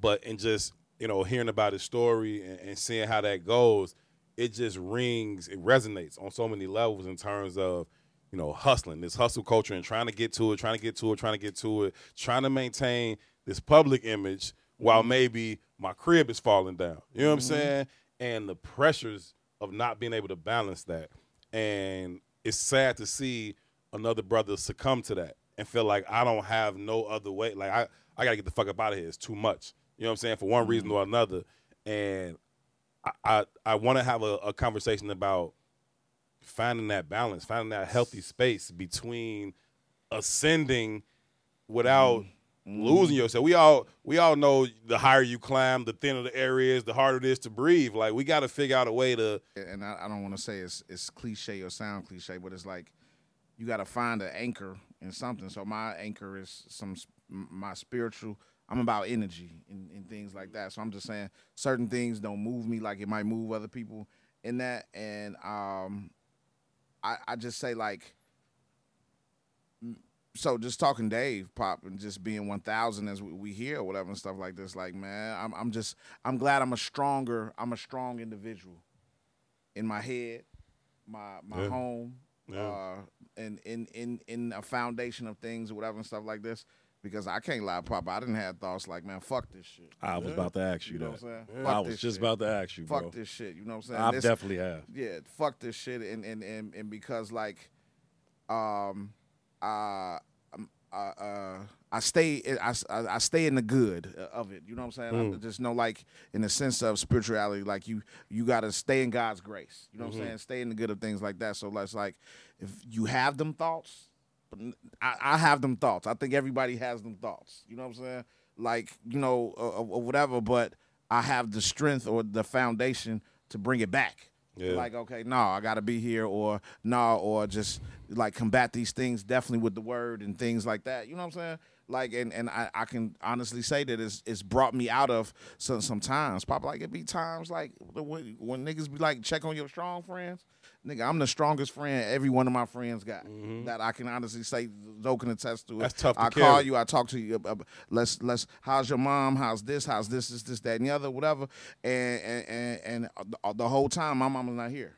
But in just you know hearing about his story and, and seeing how that goes, it just rings, it resonates on so many levels in terms of you know hustling, this hustle culture, and trying to get to it, trying to get to it, trying to get to it, trying to maintain this public image while mm-hmm. maybe my crib is falling down. You know what I'm mm-hmm. saying? And the pressures of not being able to balance that, and it's sad to see another brother succumb to that and feel like I don't have no other way. Like I, I gotta get the fuck up out of here. It's too much. You know what I'm saying? For one reason mm-hmm. or another. And I I, want to have a, a conversation about finding that balance, finding that healthy space between ascending without mm-hmm. losing yourself. We all we all know the higher you climb, the thinner the air is, the harder it is to breathe. Like we got to figure out a way to. and I, I don't want to say it's it's cliche or sound cliche, but it's like you got to find an anchor in something. So my anchor is some my spiritual. I'm about energy and, and things like that. So I'm just saying certain things don't move me like it might move other people in that. And um, I I just say like. So just talking Dave Pop and just being one thousand as we, we hear or whatever and stuff like this, like man, I'm I'm just I'm glad I'm a stronger I'm a strong individual in my head, my my Yeah. home, Yeah. uh, and in in in a foundation of things or whatever and stuff like this. Because I can't lie, Papa. I didn't have thoughts like, man, fuck this shit. I was about to ask you, You know that. what I'm saying? I was just shit. about to ask you, Fuck bro. this shit. You know what I'm saying? I This- definitely have. yeah, fuck this shit, and and and, and because like, um, uh, uh, uh, I stay, I, I, I stay in the good of it. You know what I'm saying? I just know like in the sense of spirituality, like you you got to stay in God's grace. You know what I'm saying? Stay in the good of things like that. So that's like, if you have them thoughts, I, I have them thoughts. I think everybody has them thoughts. You know what I'm saying? Like you know or, or whatever, but I have the strength or the foundation to bring it back. Yeah. Like, okay, no, I gotta be here, or no, or just like combat these things definitely with the word and things like that. You know what I'm saying? Like, and and I, I can honestly say that it's it's brought me out of some some times. Probably like it be times like when, when niggas be like check on your strong friends. Nigga, I'm the strongest friend every one of my friends got. Mm-hmm. That I can honestly say, Zo can attest to it. That's tough to I call you, I talk to you. Uh, uh, let's let's. How's your mom? How's this? How's this? This this that and the other, whatever. And and and, and uh, the, uh, the whole time my mama's not here.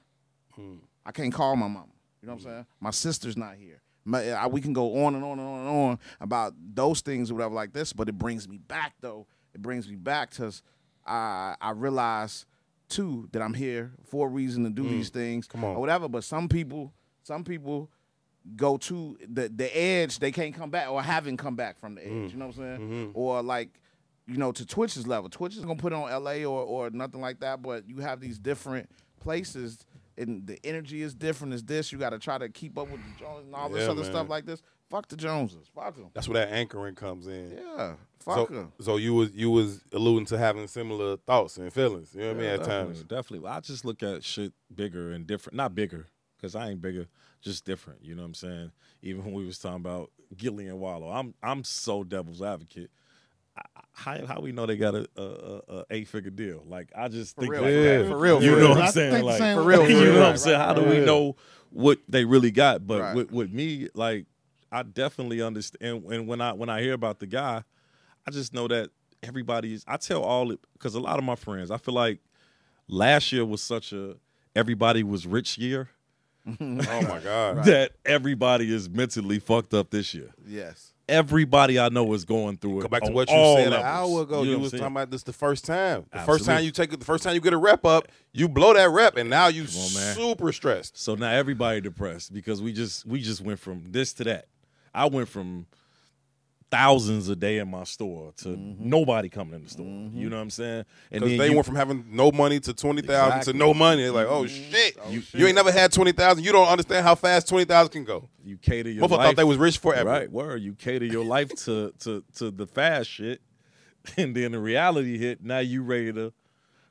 Hmm. I can't call my mama. You know what I'm hmm. saying? My sister's not here. My, I, we can go on and on and on and on about those things or whatever like this, but it brings me back though. It brings me back because I I realize too that I'm here for a reason to do mm. these things Come on. or whatever. But some people, some people go to the the edge, they can't come back or haven't come back from the edge. Mm. You know what I'm saying? Mm-hmm. Or like, you know, to Twitch's level. Twitch is gonna put on LA or or nothing like that, but you have these different places and the energy is different. Is this you got to try to keep up with the Jones and all this Yeah, other man. stuff like this? Fuck the Joneses. Fuck them. That's where that anchoring comes in. Yeah. So, Fuck them. so you was you was alluding to having similar thoughts and feelings. You know what I mean? At definitely, times. Definitely. I just look at shit bigger and different. Not bigger, because I ain't bigger, just different. You know what I'm saying? Even when we was talking about Gillie and Wallo, I'm I'm so devil's advocate. I- I- How how we know they got a, a, a, a eight figure deal? Like I just think real, like for that. real, for real, You for know real. what I I'm saying? Like For real, for you know real. what I'm saying? How do we Yeah. know what they really got? But Right. with, with me, like I definitely understand. And when I when I hear about the guy, I just know that everybody is. I tell all it because a lot of my friends. I feel like last year was such a everybody was rich year Oh my God. that everybody is mentally fucked up this year. Yes. Everybody I know is going through it. Go back to what you said an hour ago. know You, what I'm was saying? talking about this the first time. The first time you take it, the first time you get a rep up, you blow that rep, and now you on, super stressed. So now everybody depressed because we just we just went from this to that. I went from thousands a day in my store to mm-hmm. nobody coming in the store. You mm-hmm. know what I'm saying? And Because then they you- went from having no money to twenty thousand Exactly. to no money. They're like, oh mm-hmm. shit, oh, you, you ain't never had twenty thousand. You don't understand how fast twenty thousand can go. you cater your Motherfucker life. thought they was rich forever. Right, word. You cater your life to to to the fast shit, and then the reality hit. Now you ready to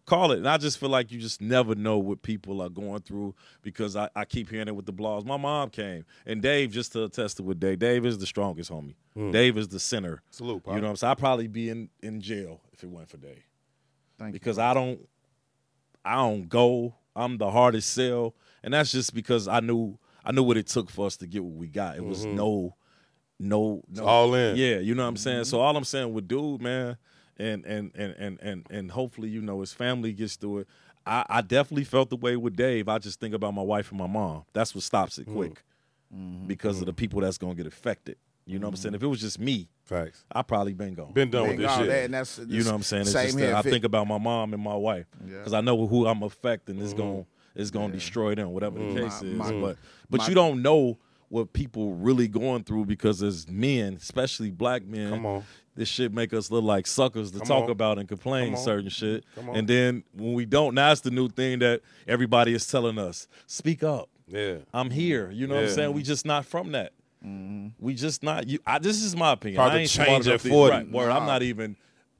call it. And I just feel like you just never know what people are going through because I, I keep hearing it with the blogs. My mom came, and Dave just to attest to with Dave. Dave is the strongest homie. Hmm. Dave is the center. Salute, Pop. You know what I'm saying? I'd probably be in in jail if it wasn't for Dave Thank you. because I don't I don't go. I'm the hardest sell, and that's just because I knew I knew what it took for us to get what we got. It was mm-hmm. no, no, no, all in. Yeah, you know what I'm saying. So all I'm saying with dude, man, and and and and and and hopefully you know his family gets through it. I, I definitely felt the way with Dave. I just think about my wife and my mom. That's what stops it mm. quick mm-hmm. because of the mm. people that's gonna get affected. You know what I'm saying? Mm-hmm. If it was just me, Facts. I probably been gone. Been done with this shit. that- and that's You know what I'm saying? It's Same just here. that I think about my mom and my wife Yeah. because I know who I'm affecting is Mm-hmm. going is going to destroy them, whatever the mm. case My- is. my- but but my- you don't know what people really going through because as men, especially black men, Come on. This shit make us look like suckers to Come talk on. about and complain Come on. certain shit. Come on. And then when we don't, now it's the new thing that everybody is telling us: speak up. Yeah. I'm here. You know what I'm saying? We just not from that. Mm-hmm. We just not. You, I, this is my opinion. Probably I ain't change smart at to- 40. Right, word. I'm not even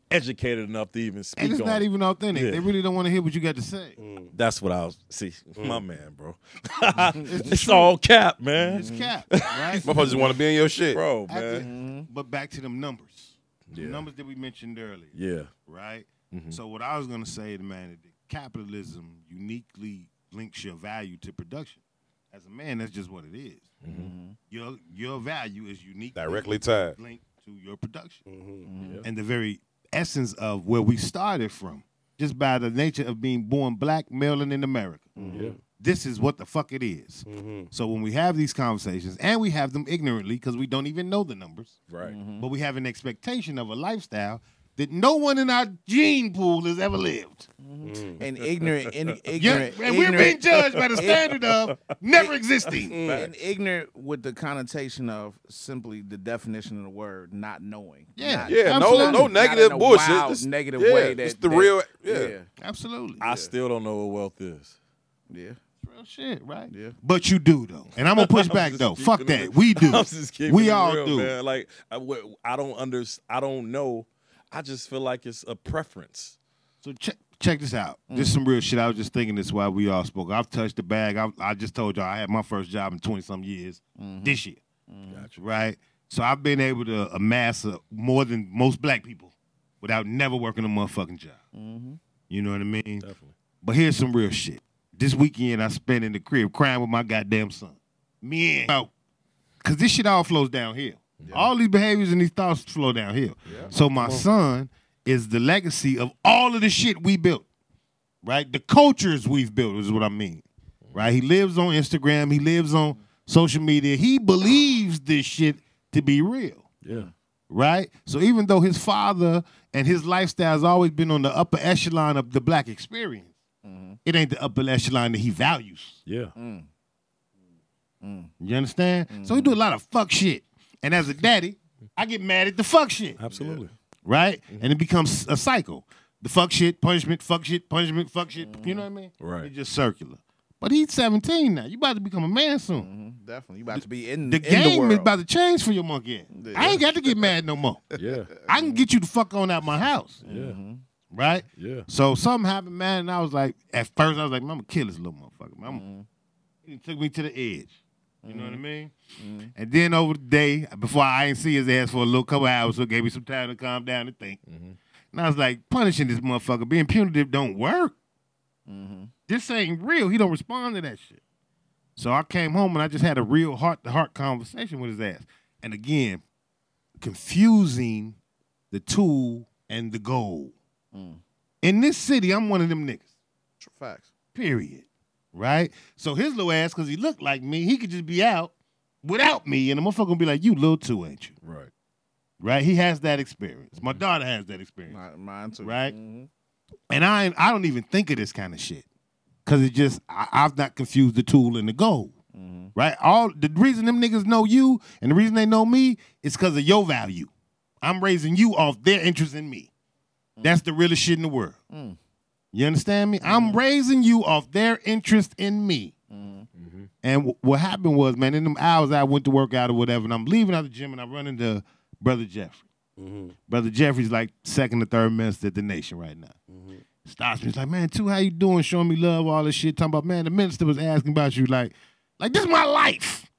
educated enough to even speak And it's on. not it. even authentic. Yeah. They really don't want to hear what you got to say. Mm. That's what I was. See, Mm. my man, bro. Mm-hmm. It's it's all cap, man, It's cap, right? Motherfuckers just want to be in your shit. bro, After- man. But back to them numbers. The Yeah. numbers that we mentioned earlier, Yeah, right? Mhm. So what I was gonna say, man, is that capitalism uniquely links your value to production. As a man, that's just what it is. Mm-hmm. Your your value is unique Directly tied. linked to your production. Yeah. And the very essence of where we started from, just by the nature of being born black, male, and in America. yeah. This is what the fuck it is. Mm-hmm. So when we have these conversations, and we have them ignorantly because we don't even know the numbers, Right. Mm-hmm. but we have an expectation of a lifestyle that no one in our gene pool has ever lived. Mm-hmm. Mm. And ignorant, in, Yeah, ignorant, and we're being judged by the standard of never existing. and ignorant with the connotation of simply the definition of the word not knowing. Yeah. Not- Yeah, no, Absolutely. no not negative in a bullshit. wild, This- negative yeah, way. That it's the that- real. Yeah. yeah, Absolutely. I still don't know what wealth is. yeah. Real shit, right? Yeah. But you do though, and I'm gonna push back though. keeping Fuck it- that. We do. I'm just keeping We it all real, do. man. Like I don't under, I don't know. I just feel like it's a preference. So check check this out. This is mm. some real shit. I was just thinking this while we all spoke. I've touched the bag. I, I just told y'all I had my first job in twenty some years mm-hmm. this year. Mm-hmm. Gotcha. Right. So I've been able to amass a, more than most black people without never working a motherfucking job. Mm-hmm. You know what I mean? Definitely. But here's some real shit. This weekend I spent in the crib crying with my goddamn son. Me and out. Cause this shit all flows downhill. All these behaviors and these thoughts flow downhill. So my son is the legacy of all of the shit we built. Right? The cultures we've built is what I mean. Right? He lives on Instagram, he lives on social media. He believes this shit to be real Yeah. right? So even though his father and his lifestyle has always been on the upper echelon of the black experience, it ain't the upper echelon that he values. Yeah. Mm. You understand? Mm. So he do a lot of fuck shit. And as a daddy, I get mad at the fuck shit, Absolutely. right? Mm-hmm. And it becomes a cycle. The fuck shit, punishment, fuck shit, punishment, fuck shit. You know what I mean? Right. It's just circular. But he's 17 now. You about to become a man soon. Mhm, Definitely, you about to be in The in game the world. is about to change for your monkey. ass. I ain't got to get mad no more. Yeah. I can get you the fuck on out my house, Yeah. Mm-hmm. Right? Yeah. So something happened, man, and I was like, at first I was like, man, I'm gonna kill this little motherfucker. Man. I'm- mm-hmm. He took me to the edge. You know what I mm-hmm. mean? Mm-hmm. And then over the day, before I ain't see his ass for a little couple hours, so it gave me some time to calm down and think. And I was like, punishing this motherfucker, being punitive don't work. This ain't real. He don't respond to that shit. So I came home and I just had a real heart to heart conversation with his ass. And again, confusing the tool and the goal. In this city, I'm one of them niggas. Facts. Period. Right? So his little ass, because he looked like me, he could just be out without me, and the motherfucker gonna be like, you little Tou, ain't you? Right. Right? He has that experience. My daughter has that experience. Mine, mine too. Right? Mhm. And I I don't even think of this kind of shit. Cause it just I, I've not confused the tool and the goal. Right? All the reason them niggas know you and the reason they know me is because of your value. I'm raising you off their interest in me. Mm. That's the realest shit in the world. Mm. You understand me? I'm mm. raising you off their interest in me. Mm-hmm. And wh- what happened was, man, in them hours I went to work out or whatever, and I'm leaving out the gym and I run into Brother Jeffrey. Mm-hmm. Brother Jeffrey's like second or third minister at the nation right now. Mm-hmm. Stops me. He's like, man, Tou, how you doing? Showing me love, all this shit. Talking about, man, the minister was asking about you. Like, like this is my life.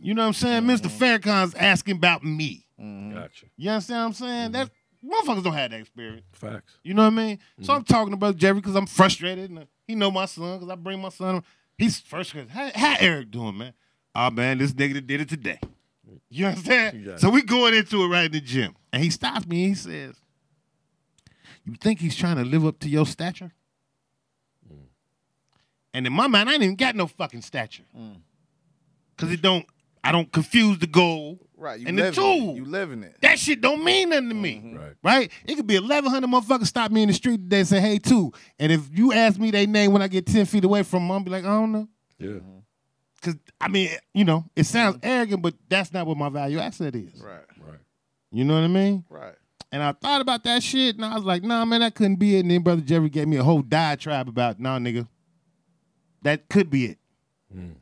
You know what I'm saying? Minister Farrakhan's asking about me. Gotcha. You understand what I'm saying? That motherfuckers don't have that experience. Facts. You know what I mean? So I'm talking to Brother Jeffrey because I'm frustrated. And he know my son because I bring my son. He's frustrated. How, how Eric doing, man? Oh, man, this nigga did it today. You understand? So we going into it right in the gym. And he stops me and he says, you think he's trying to live up to your stature? And in my mind, I ain't even got no fucking stature. Cause it don't, I don't confuse the goal. Right. You And the living tool. it. You living it. That shit don't mean nothing to me. Mm-hmm. Right. Right? It could be 1,100 motherfuckers stop me in the street today and say, hey, Tou. And if you ask me their name when I get 10 feet away from them, I'll be like, I don't know. Yeah. Mm-hmm. Cause I mean, you know, it sounds arrogant, but that's not what my value asset is. Right. Right. You know what I mean? Right. And I thought about that shit, and I was like, nah, man, that couldn't be it. And then brother Jerry gave me a whole diatribe about, nah, nigga, that could be it. Mm.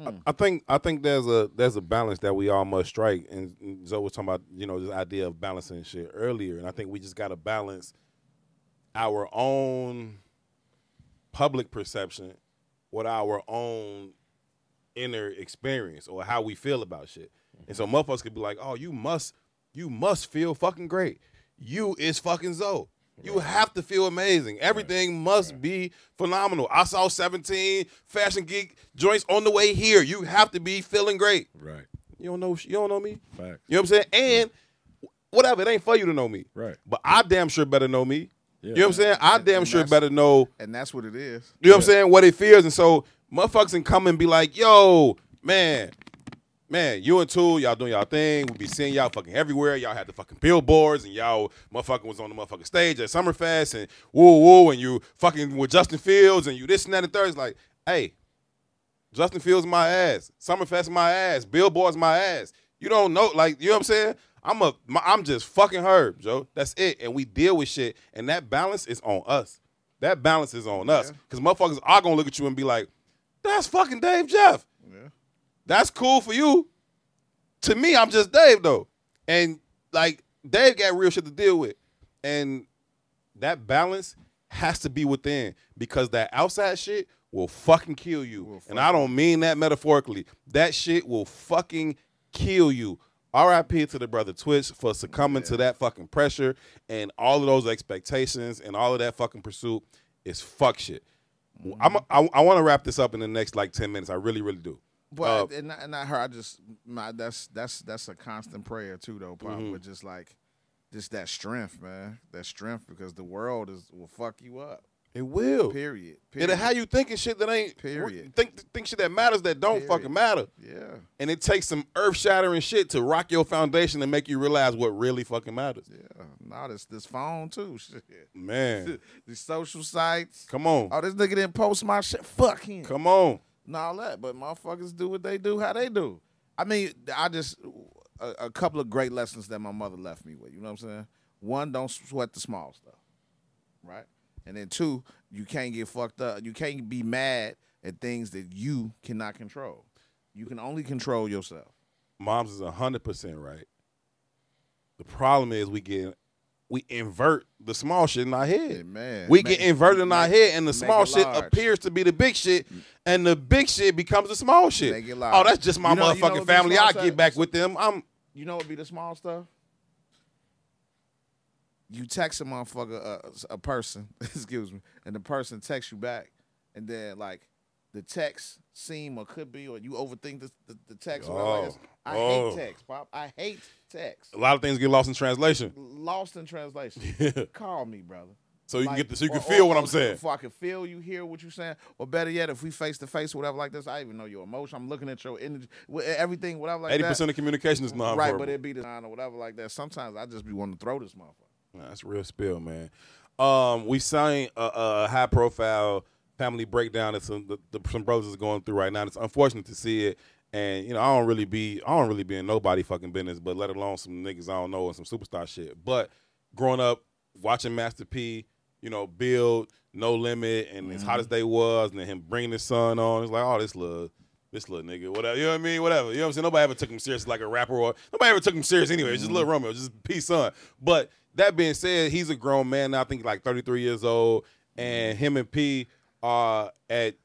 Mm. I think I think there's a there's a balance that we all must strike, and, and Zo was talking about you know this idea of balancing shit earlier, and I think we just got to balance our own public perception with our own inner experience or how we feel about shit. And so mm-hmm. motherfuckers could be like, "Oh, you must you must feel fucking great. You is fucking Zo. You have to feel amazing. Everything must be phenomenal. I saw 17 fashion geek joints on the way here. You have to be feeling great. Right. You don't know you don't know me. Facts. You know what I'm saying? And whatever, it ain't for you to know me. Right. But I damn sure better know me. Yeah. You know what I'm saying? I And- damn and sure better know And that's what it is. you know what I'm saying? What it fears. And so motherfuckers can come and be like, yo, man, man, you and Tou, y'all doing y'all thing. We be seeing y'all fucking everywhere. Y'all had the fucking billboards and y'all motherfucking was on the motherfucking stage at Summerfest and woo woo and you fucking with Justin Fields and you this and that and third. It's like, hey, Justin Fields my ass. Summerfest my ass. Billboards my ass. You don't know, like, you know what I'm saying? I'm a, my, I'm just fucking Herb, Joe. That's it. And we deal with shit, and that balance is on us. That balance is on us, because motherfuckers are gonna look at you and be like, "That's fucking Dave Jeff." Yeah. That's cool for you. To me, I'm just Dave though, and like Dave got real shit to deal with, and that balance has to be within because that outside shit will fucking kill you. Will and I don't mean that metaphorically. That shit will fucking kill you. RIP to the brother Twitch for succumbing to that fucking pressure and all of those expectations and all of that fucking pursuit is fuck shit. Mm-hmm. I'm I, I want to wrap this up in the next like 10 minutes. I really really do. But Uh, and, not, and not her. I just my that's that's that's a constant prayer too, though. Pop, Mm-hmm. but just like just that strength, man. That strength because the world is will fuck you up. It will. Period. Period. have you thinking shit that ain't Period. Think think shit that matters that don't Period. fucking matter. yeah. And it takes some earth shattering shit to rock your foundation and make you realize what really fucking matters. Yeah. Now this this phone too. Shit. Man, These social sites. come on, Oh, this nigga didn't post my shit. Fuck him. come on. And all that. But motherfuckers do what they do, how they do. I mean, I just a, a couple of great lessons that my mother left me with. You know what I'm saying? One, don't sweat the small stuff, right? And then two, you can't get fucked up. You can't be mad at things that you cannot control. You can only control yourself. Mom's is hundred percent right. The problem is we get we invert the small shit in our head. Yeah, man. We Make- get inverted in our head, and the small shit large. appears to be the big shit, and the big shit becomes the small shit. Make it large. Oh, that's just my You know- you know motherfucking family. I side- get back with them. I'm You know what be the small stuff? You text a motherfucker, uh, a person, excuse me, and the person texts you back, and then like the text seem or could be, or you overthink the, the, the text. or like Oh. I Oh. hate text, Pop. I hate text. a lot of things get lost in translation. Lost in translation. Call me, brother. So you Like, can get the, so you can or- feel or- what I'm saying. If I can feel you, hear what you're saying, or better yet, if we face to face, whatever like this, I even know your emotion. I'm looking at your energy, everything, whatever like Eighty that. percent of communication is nonverbal. Right, but it be the or whatever like that. Sometimes I just be wanting to throw this motherfucker. Nah, That's real spill, man. Um, we signed a, a high profile family breakdown that some the, the, some brothers is going through right now. It's unfortunate to see it, and you know I don't really be I don't really be in nobody fucking business, but let alone some niggas I don't know and some superstar shit. But growing up watching Master P, you know, build No Limit and as hot as mm-hmm. they was, and then him bringing his son on, it's like oh this little. This little nigga, whatever, you know what I mean? Whatever, you know what I'm saying? Nobody ever took him serious like a rapper, or nobody ever took him serious anyway. It's just a little Romeo, just P son. But that being said, he's a grown man now. I think like 33 years old, and mm-hmm. him and P are at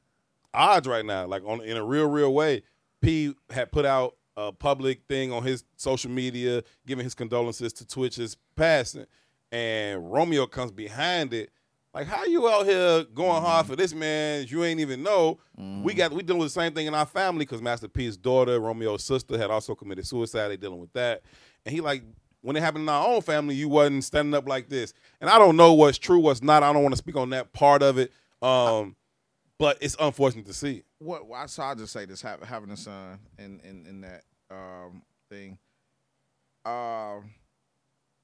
odds right now, like on in a real, real way. P had put out a public thing on his social media, giving his condolences to Twitch's passing, and Romeo comes behind it. Like, how you out here going hard for this man? You ain't even know. We mm. got we dealing with the same thing in our family because Master P's daughter, Romeo's sister, had also committed suicide. They dealing with that, and he like when it happened in our own family, you wasn't standing up like this. And I don't know what's true, what's not. I don't want to speak on that part of it. Um, but it's unfortunate to see. What well, so I'll just say this: having a son in in, in that um, thing. Um,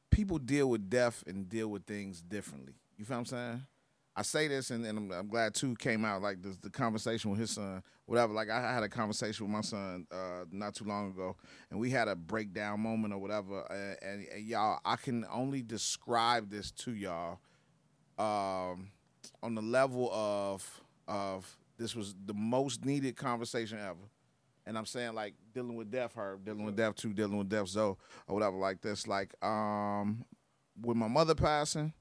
people deal with death and deal with things differently. You feel what I'm saying? I say this, and, and I'm, I'm glad Tou came out like this, the conversation with his son, whatever. Like I had a conversation with my son uh, not too long ago, and we had a breakdown moment or whatever. And, and, and y'all, I can only describe this to y'all um, on the level of of this was the most needed conversation ever. And I'm saying like dealing with death, her dealing with death too, dealing with death, Zo, or whatever like this. Like um, with my mother passing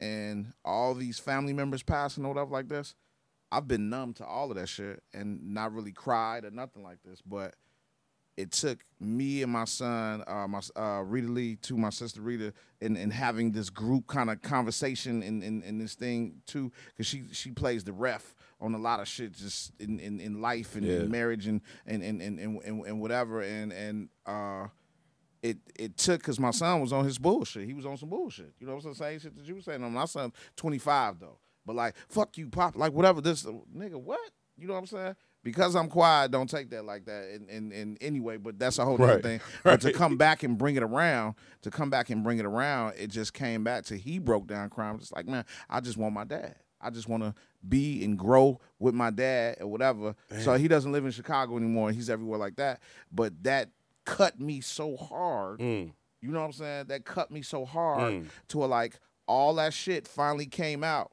and all these family members passing or whatever like this, I've been numb to all of that shit and not really cried or nothing like this. But it took me and my son, uh, my uh, Rita Lee, to my sister Rita, and, and having this group kind of conversation and, in, in this thing too, because she she plays the ref on a lot of shit just in, in, in life and Yeah. in marriage and and and, and, and, and and whatever and and uh it it took because my son was on his bullshit. He was on some bullshit. You know what I'm saying? Same shit that you were saying. My son 25 though, but like fuck you, pop. Like whatever. This nigga, what? You know what I'm saying? Because I'm quiet, don't take that like that. In in, in anyway, but that's a whole other Right. thing. But to come back and bring it around, to come back and bring it around, it just came back to he broke down crime. Just like man, I just want my dad. I just want to be and grow with my dad or whatever. So he doesn't live in Chicago anymore. He's everywhere like that. But that cut me so hard. Mm. You know what I'm saying? That cut me so hard Mm. to a like all that shit finally came out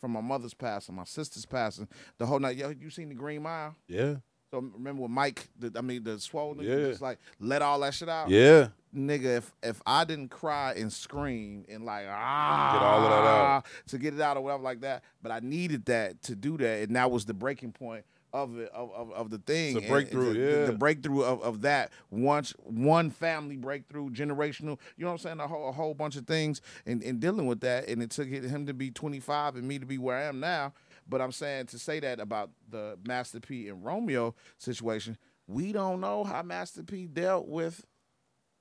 from my mother's passing, my sister's passing, the whole night. Yo, you seen the Green Mile? Yeah. So remember when Mike, the, I mean the swole nigga, Yeah. just like let all that shit out. Yeah. Nigga, if if I didn't cry and scream and like ah, all of that out. to get it out or whatever like that, but I needed that to do that, and that was the breaking point of it of, of, of the thing. And breakthrough, the, yeah. The breakthrough of, of that once one family breakthrough, generational. You know what I'm saying? A whole, a whole bunch of things, and, and dealing with that, and it took him to be 25 and me to be where I am now. But I'm saying to say that about the Master P and Romeo situation, we don't know how Master P dealt with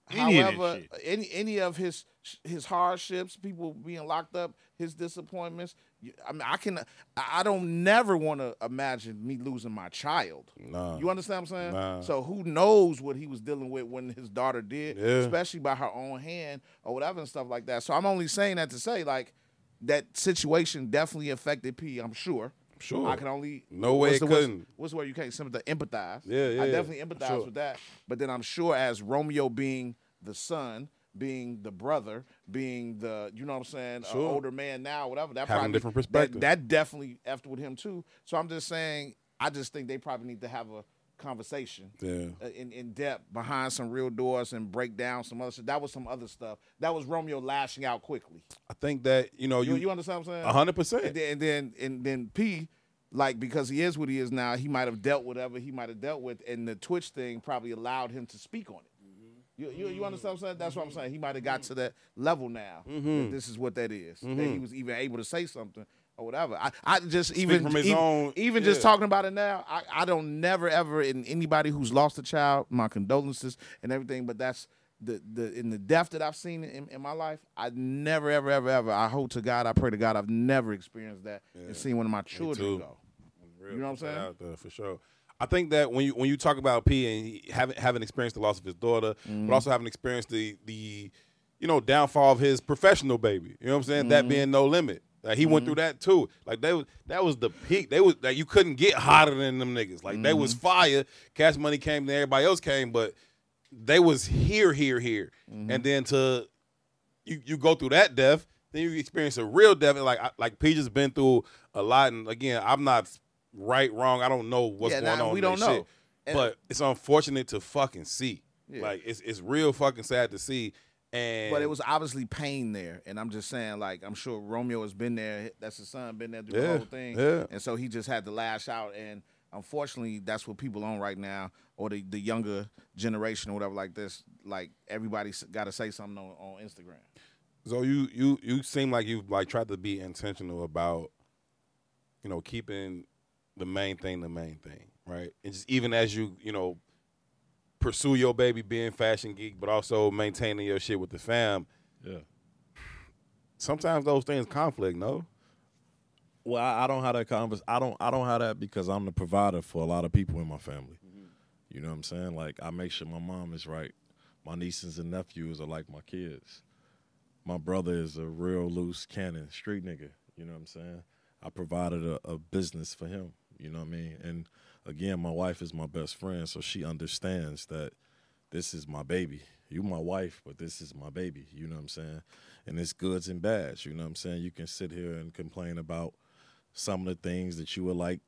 Any However, any any of his his hardships, people being locked up, his disappointments. I mean, I can. I don't never want to imagine me losing my child. Nah. You understand what I'm saying? Nah. So who knows what he was dealing with when his daughter did, Yeah. especially by her own hand or whatever and stuff like that. So I'm only saying that to say like that situation definitely affected P. I'm sure. Sure. I can only No way what's it the, couldn't. What's, where you can't sympathize, empathize. Yeah, yeah, I definitely empathize Sure. with that. But then I'm sure as Romeo being the son, being the brother, being the you know what I'm saying, a Sure. older man now, whatever. That Having probably different that- perspective. That, definitely after with him too. So I'm just saying, I just think they probably need to have a conversation. Yeah. uh, In, in depth behind some real doors and break down some other stuff. That was some other stuff. That was Romeo lashing out quickly. I think that you know You, you you understand what I'm saying? a hundred And percent. then, and then and then P, like because he is what he is now, he might have dealt whatever he might have dealt with, and the Twitch thing probably allowed him to speak on it. You, you, you understand what I'm saying? That's what I'm saying. He might have got to that level now. Mm-hmm. That this is what that is. That he was even able to say something or whatever. I, I just even from his even, own- even just talking about it now, I, I don't never ever in anybody who's lost a child, my condolences and everything. But that's the the in the depth that I've seen in, in my life, I never ever ever ever. I hope to God, I pray to God, I've never experienced that and seen one of my children go. You know what I'm saying? Out there for sure. I think that when you when you talk about P and having having experienced the loss of his daughter, Mm-hmm. but also having experienced the the you know downfall of his professional baby. You know what I'm saying? Mm-hmm. That being no limit. Like he went through that too. Like they was that was the peak. They was like you couldn't get hotter than them niggas. Like they Mm-hmm. was fire. Cash money came, then everybody else came, but they was here, here, here, Mm-hmm. and then to you you go through that death, then you experience a real death. And like I- like P just been through a lot, and again, I'm not right, wrong. I don't know what's Yeah, going nah, on. we don't know. shit. But it's unfortunate to fucking see. Yeah. Like it's it's real fucking sad to see. And But it was obviously pain there, and I'm just saying, like I'm sure Romeo has been there. That's his son, been there through Yeah, the whole thing, yeah. and so he just had to lash out. And unfortunately, that's what people on right now, or the, the younger generation, or whatever like this. Like everybody's got to say something on, on Instagram. So you you you seem like you've like tried to be intentional about, you know, keeping the main thing the main thing, right? And just even as you you know pursue your baby being fashion geek, but also maintaining your shit with the fam. Yeah. Sometimes those things conflict, no? Well, I, I don't have that convers. I don't. I don't have that because I'm the provider for a lot of people in my family. Mm-hmm. You know what I'm saying? Like I make sure my mom is right. My nieces and nephews are like my kids. My brother is a real loose cannon street nigga. You know what I'm saying? I provided a, a business for him. You know what I mean? And again, my wife is my best friend, so she understands that this is my baby. You my wife, but this is my baby. You know what I'm saying? And it's goods and bads. You know what I'm saying? You can sit here and complain about some of the things that you would like.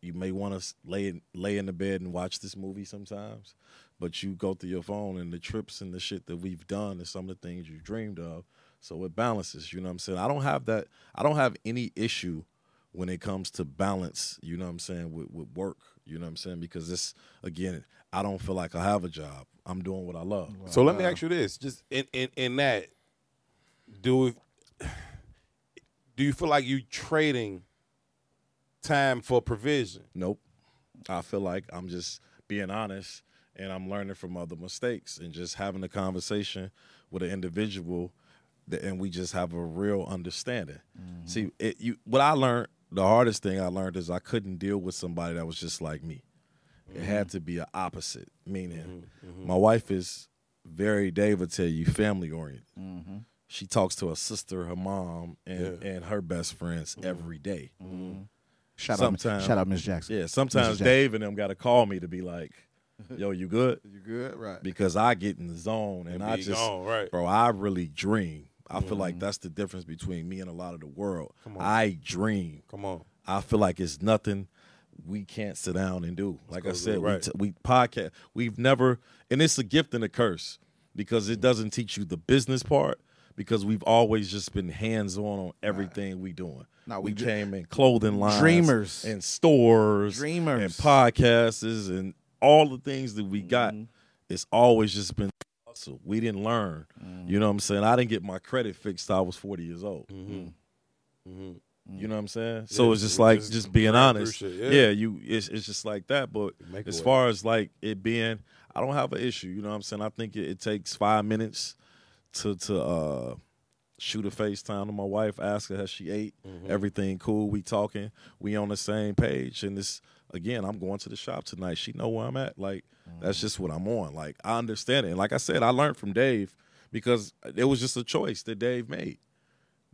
You may want to lay lay in the bed and watch this movie sometimes, but you go through your phone and the trips and the shit that we've done and some of the things you dreamed of. So it balances. You know what I'm saying? I don't have that. I don't have any issue when it comes to balance. You know what I'm saying with, with work. You know what I'm saying because this again, I don't feel like I have a job. I'm doing what I love. So let me ask you this: just in in, in that, do do you feel like you trading time for provision? Nope. I feel like I'm just being honest and I'm learning from other mistakes and just having a conversation with an individual that, and we just have a real understanding. Mm-hmm. See, it, you what I learned, the hardest thing I learned is I couldn't deal with somebody that was just like me. It mm-hmm. had to be an opposite, meaning mm-hmm. Mm-hmm. my wife is very, Dave would tell you, family oriented. She talks to her sister, her mom, and, and her best friends every day. Shout Sometime- out, shout out, Miss Jackson. Yeah, sometimes Jackson. Dave and them got to call me to be like, "Yo, you good?" You good? Right. Because I get in the zone and, And I just, gone, right. bro, I really dream. I feel Mm-hmm. like that's the difference between me and a lot of the world. I dream. Come on, I feel like it's nothing we can't sit down and do. Like I said, right. we, t- we podcast. We've never, and it's a gift and a curse because it doesn't teach you the business part. Because we've always just been hands on on everything we doing. Now we, we came in clothing lines, Dreamers. and stores, Dreamers. and podcasts, and all the things that we got. Mm-hmm. It's always just been hustle. We didn't learn. Mm-hmm. You know what I'm saying? I didn't get my credit fixed. till I was 40 years old. Mm-hmm. You know what I'm saying? So it's just like just just being honest. shit, yeah. yeah. you it's it's just like that. But as far as like it being, I don't have an issue. You know what I'm saying? I think it, it takes five minutes to to uh shoot a FaceTime to my wife, ask her has she ate, Mm-hmm. everything cool. We talking, we on the same page, and this again. I'm going to the shop tonight. She know where I'm at. Like that's just what I'm on. Like I understand it. And like I said, I learned from Dave because it was just a choice that Dave made.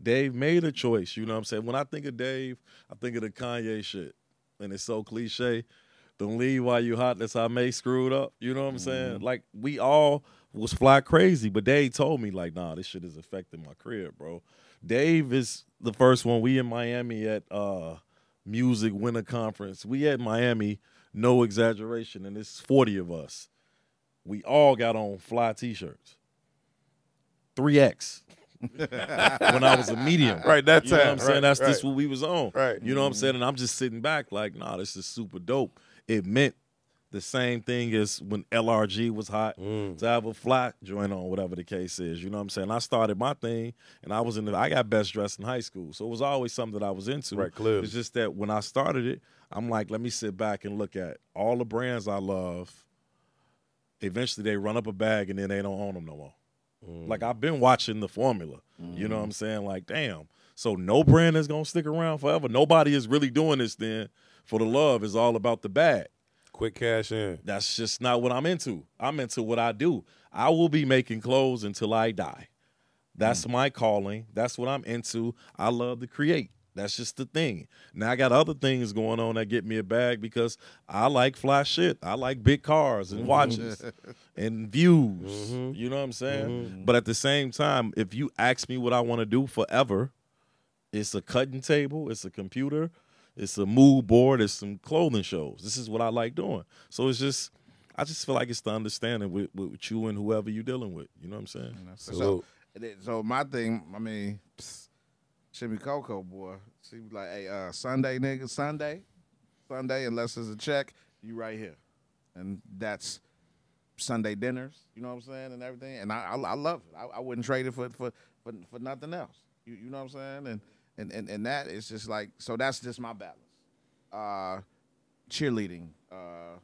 Dave made a choice. You know what I'm saying? When I think of Dave, I think of the Kanye shit. And it's so cliche. Don't leave while you hot. That's how I May screwed up. You know what I'm saying? Like we all was fly crazy, but Dave told me like, nah, this shit is affecting my career, bro. Dave is the first one. We in Miami at uh Music Winter Conference. We at Miami, no exaggeration, and it's 40 of us. We all got on PHLI t-shirts. 3X. when I was a medium. Right, that You know what I'm saying? right, That's just right. what we was on. Right. You know what I'm mm-hmm. saying? And I'm just sitting back like, nah, this is super dope. It meant the same thing as when LRG was hot Mm. to have a flat joint on, whatever the case is. You know what I'm saying? I started my thing and I was in the I got best dressed in high school. So it was always something that I was into. Right, clearly. It's just that when I started it, I'm like, let me sit back and look at all the brands I love. Eventually they run up a bag and then they don't own them no more. Like I've been watching the formula. You know what I'm saying? Like, damn. So no brand is gonna stick around forever. Nobody is really doing this then for the love. It's all about the bag. Quick cash in. That's just not what I'm into. I'm into what I do. I will be making clothes until I die. That's hmm. my calling. That's what I'm into. I love to create. That's just the thing. Now I got other things going on that get me a bag because I like fly shit. I like big cars and mm-hmm. watches and views. Mm-hmm. You know what I'm saying? Mm-hmm. But at the same time, if you ask me what I want to do forever, it's a cutting table, it's a computer, it's a mood board, it's some clothing shows. This is what I like doing. So it's just, I just feel like it's the understanding with, with you and whoever you're dealing with. You know what I'm saying? So, Salute. so my thing, I mean, psst, Jimmy Coco boy, she was like, "Hey, uh, Sunday nigga, Sunday, Sunday, unless there's a check, you right here," and that's Sunday dinners. You know what I'm saying, and everything. And I, I, I love it. I, I wouldn't trade it for for for, for nothing else. You, you know what I'm saying? And and and and that is just like so. That's just my balance. Uh, cheerleading. Uh,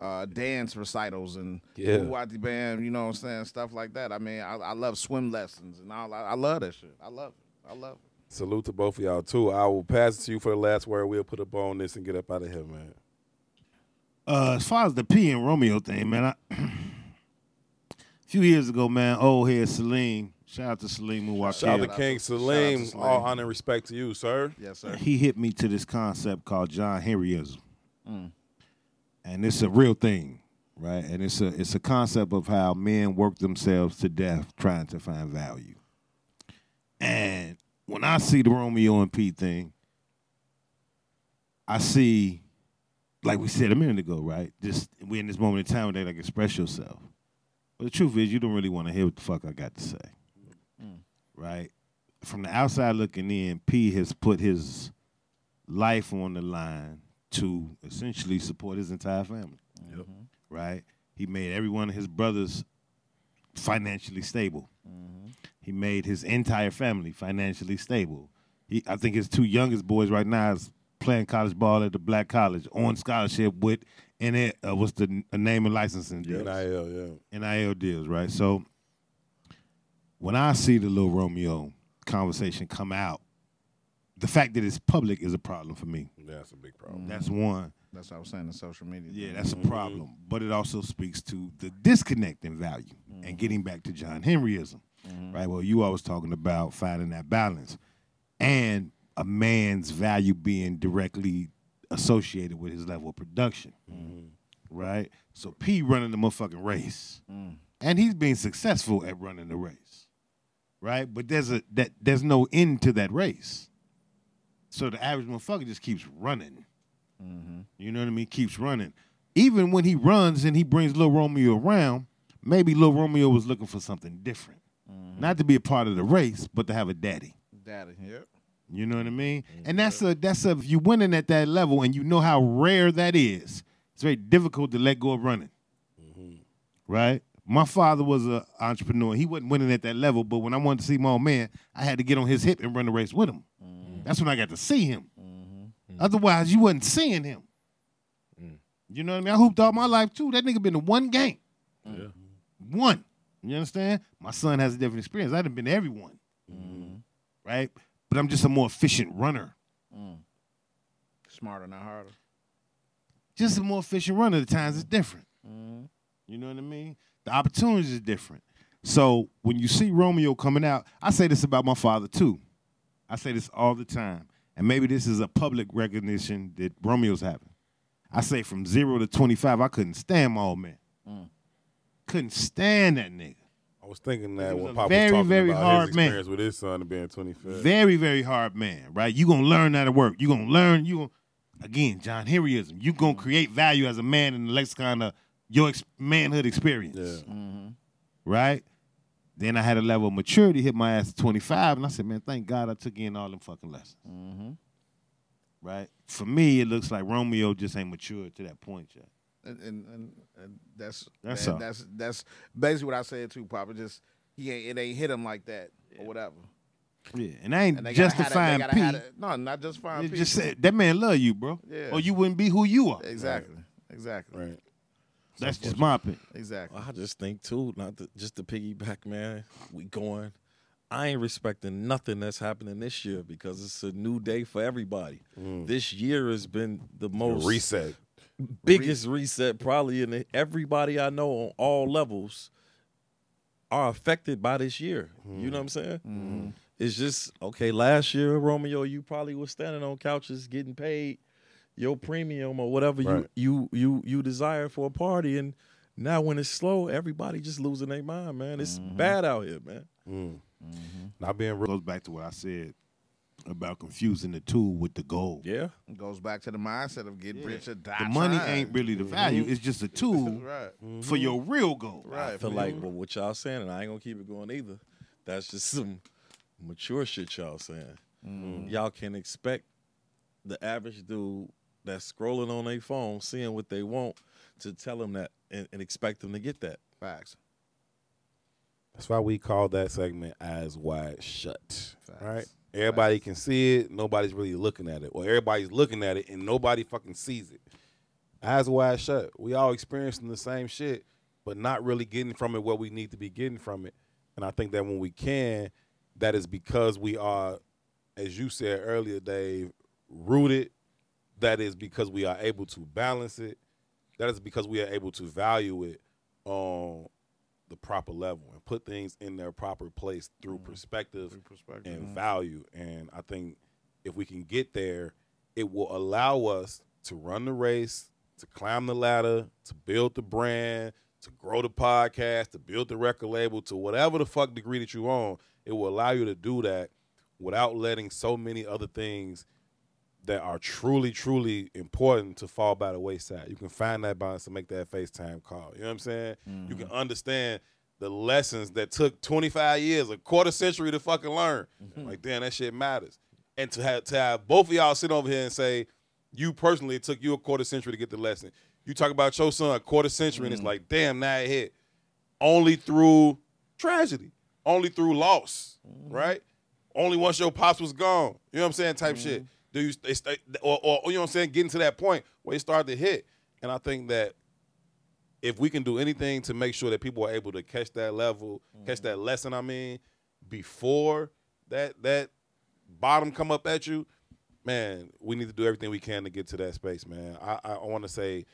uh, dance recitals and Yeah. Wati band, you know what I'm saying, stuff like that. I mean, I, I love swim lessons and all. I, I love that shit. I love it. I love it. Salute to both of y'all too. I will pass it to you for the last word. We'll put up on this and get up out of here, man. Uh, as far as the P and Romeo thing, man, I, a few years ago, man, old head Salim, Shout out to Salim Muwakkil. Shout out to King to- shout out to Salim. Salim. All honor and respect to you, sir. Yes, sir. he hit me to this concept called John Henryism, Mm. and it's a real thing, right? And it's a it's a concept of how men work themselves to death trying to find value. And when I see the Romeo and Pete thing, I see, like we said a minute ago, right? Just we in this moment in time where they like express yourself. But the truth is, you don't really want to hear what the fuck I got to say, right? From the outside looking in, P has put his life on the line to essentially support his entire family. Yep. Right? He made every one of his brothers financially stable. He made his entire family financially stable. He, I think his two youngest boys right now is playing college ball at the Black College on scholarship with and it uh, what's the n- a name and licensing deal. NIL, yeah. NIL deals, right? So when I see the little Romeo conversation come out, the fact that it's public is a problem for me. Yeah, that's a big problem. Mm-hmm. That's one. That's what I was saying in social media. Yeah, that's a mm-hmm. problem. But it also speaks to the disconnect in value and mm-hmm. getting back to John Henryism, right? Well, you always talking about finding that balance and a man's value being directly associated with his level of production, right? So P running the motherfucking race, mm. and he's being successful at running the race, right? But there's a that there's no end to that race. So the average motherfucker just keeps running. Mm-hmm. You know what I mean? Keeps running. Even when he runs and he brings Little Romeo around, maybe Little Romeo was looking for something different. Mm-hmm. Not to be a part of the race, but to have a daddy. Daddy. Yep. You know what I mean? Mm-hmm. And that's a that's a if you winning at that level and you know how rare that is, it's very difficult to let go of running. Right? My father was an entrepreneur. He wasn't winning at that level, but when I wanted to see my old man, I had to get on his hip and run the race with him. Mm-hmm. That's when I got to see him. Mm-hmm. Otherwise, you wasn't seeing him. Mm. You know what I mean? I hooped all my life too. That nigga been to one game. Yeah. One. You understand? My son has a different experience. I done been to every one. Right? But I'm just a more efficient runner. Mm. Smarter, not harder. Just a more efficient runner. The times is different. Mm-hmm. You know what I mean? The opportunities is different. So when you see Romeo coming out, I say this about my father too. I say this all the time. And maybe this is a public recognition that Romeo's having. I say from zero to 25, I couldn't stand my old man. Mm. Couldn't stand that nigga. I was thinking that was when a Pop very, was talking very about hard his man. experience with his son being 25. Very, very hard man, right? You're going to learn how to work. You're going to learn, you going again, John Henryism. You're going to create value as a man in the lexicon of your ex- manhood experience. Yeah. Mm-hmm. right? Then I had a level of maturity hit my ass at 25, and I said, man, thank God I took in all them fucking lessons. Mm-hmm. Right? For me, it looks like Romeo just ain't matured to that point yet. And, and, and, and that's That's and that's that's basically what I said too, Papa. Just he ain't it ain't hit him like that or whatever. Yeah, and I ain't And they gotta justifying they gotta P. No, not justifying It P. just said that man love you, bro. Yeah. Or you wouldn't be who you are. exactly, exactly, Right. That's just my opinion. exactly. I just think too, not to, just to piggyback, man. We going. I ain't respecting nothing that's happening this year because it's a new day for everybody. Mm. This year has been the most Reset. biggest reset probably in the, everybody I know on all levels are affected by this year. You know what I'm mm. saying? Mm. It's just okay. Last year, Romeo, you probably was standing on couches getting paid your premium or whatever Right. you you you you desire for a party, and now when it's slow, everybody just losing their mind, man. It's mm-hmm. bad out here, man. Mm. Mm-hmm. Not being real. Goes back to what I said about confusing the tool with the goal. Yeah, It goes back to the mindset of get rich or die. The money trying. ain't really the mm-hmm. value. It's just a tool right, for your real goal. I right. feel like well, what y'all saying, and I ain't gonna keep it going either. That's just some mature shit y'all saying. Y'all can expect the average dude that's scrolling on their phone, seeing what they want, to tell them that and, and expect them to get that. facts. That's why we call that segment Eyes Wide Shut. Facts. Right? Everybody can see it. Nobody's really looking at it. Or everybody's looking at it and nobody fucking sees it. Eyes wide shut. We all experiencing the same shit, but not really getting from it what we need to be getting from it. And I think that when we can, that is because we are, as you said earlier, Dave, rooted. That is because we are able to balance it. That is because we are able to value it. on the proper level and put things in their proper place through mm-hmm. perspective Through perspective. and value. And I think if we can get there, it will allow us to run the race, to climb the ladder, to build the brand, to grow the podcast, to build the record label, to whatever the fuck degree that you own. It will allow you to do that without letting so many other things that are truly, truly important to fall by the wayside. You can find that balance to make that FaceTime call. You know what I'm saying? You can mm-hmm. understand the lessons that took 25 years, a quarter century to fucking learn. Mm-hmm. Like, damn, that shit matters. And to have to have both of y'all sit over here and say, you personally it took you a quarter century to get the lesson. You talk about your son a quarter century, and it's mm-hmm. like, damn, now it hit. Only through tragedy, only through loss, right? Only once your pops was gone. You know what I'm saying? Type shit. Do you they stay or, or you know what I'm saying? Getting to that point where it started to hit. And I think that if we can do anything to make sure that people are able to catch that level, catch mm-hmm. that lesson, I mean, before that that bottom come up at you, man, we need to do everything we can to get to that space, man. I I, I want to say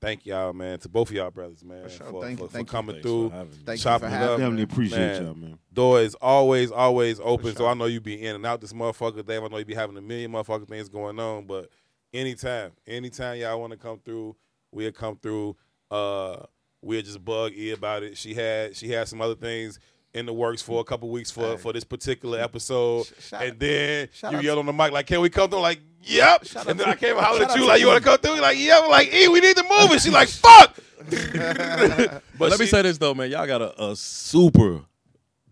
thank y'all, man, to both of y'all brothers, man, For for. Thank for, you. for Thank you. coming Thanks through. for having. Thank you chopping for it up. Definitely appreciate Man. y'all, man. Door is always, always open. So. I know you be in and out this motherfucker, Dave. I know you be having a million motherfucking things going on, but anytime, anytime y'all want to come through, we'll come through. Uh, we'll just bug E about it. She had she had some other things in the works for a couple weeks for Hey. for this particular episode, shout- and then you out yelled on the mic like, "Can we come through?" Like, "Yep." Shout and then I came and hollered at you like, "You want to come through?" You're like, "Yep." I'm like, "E, we need to move." And she's like, "Fuck." but But let me say this though, man. Y'all got a, a super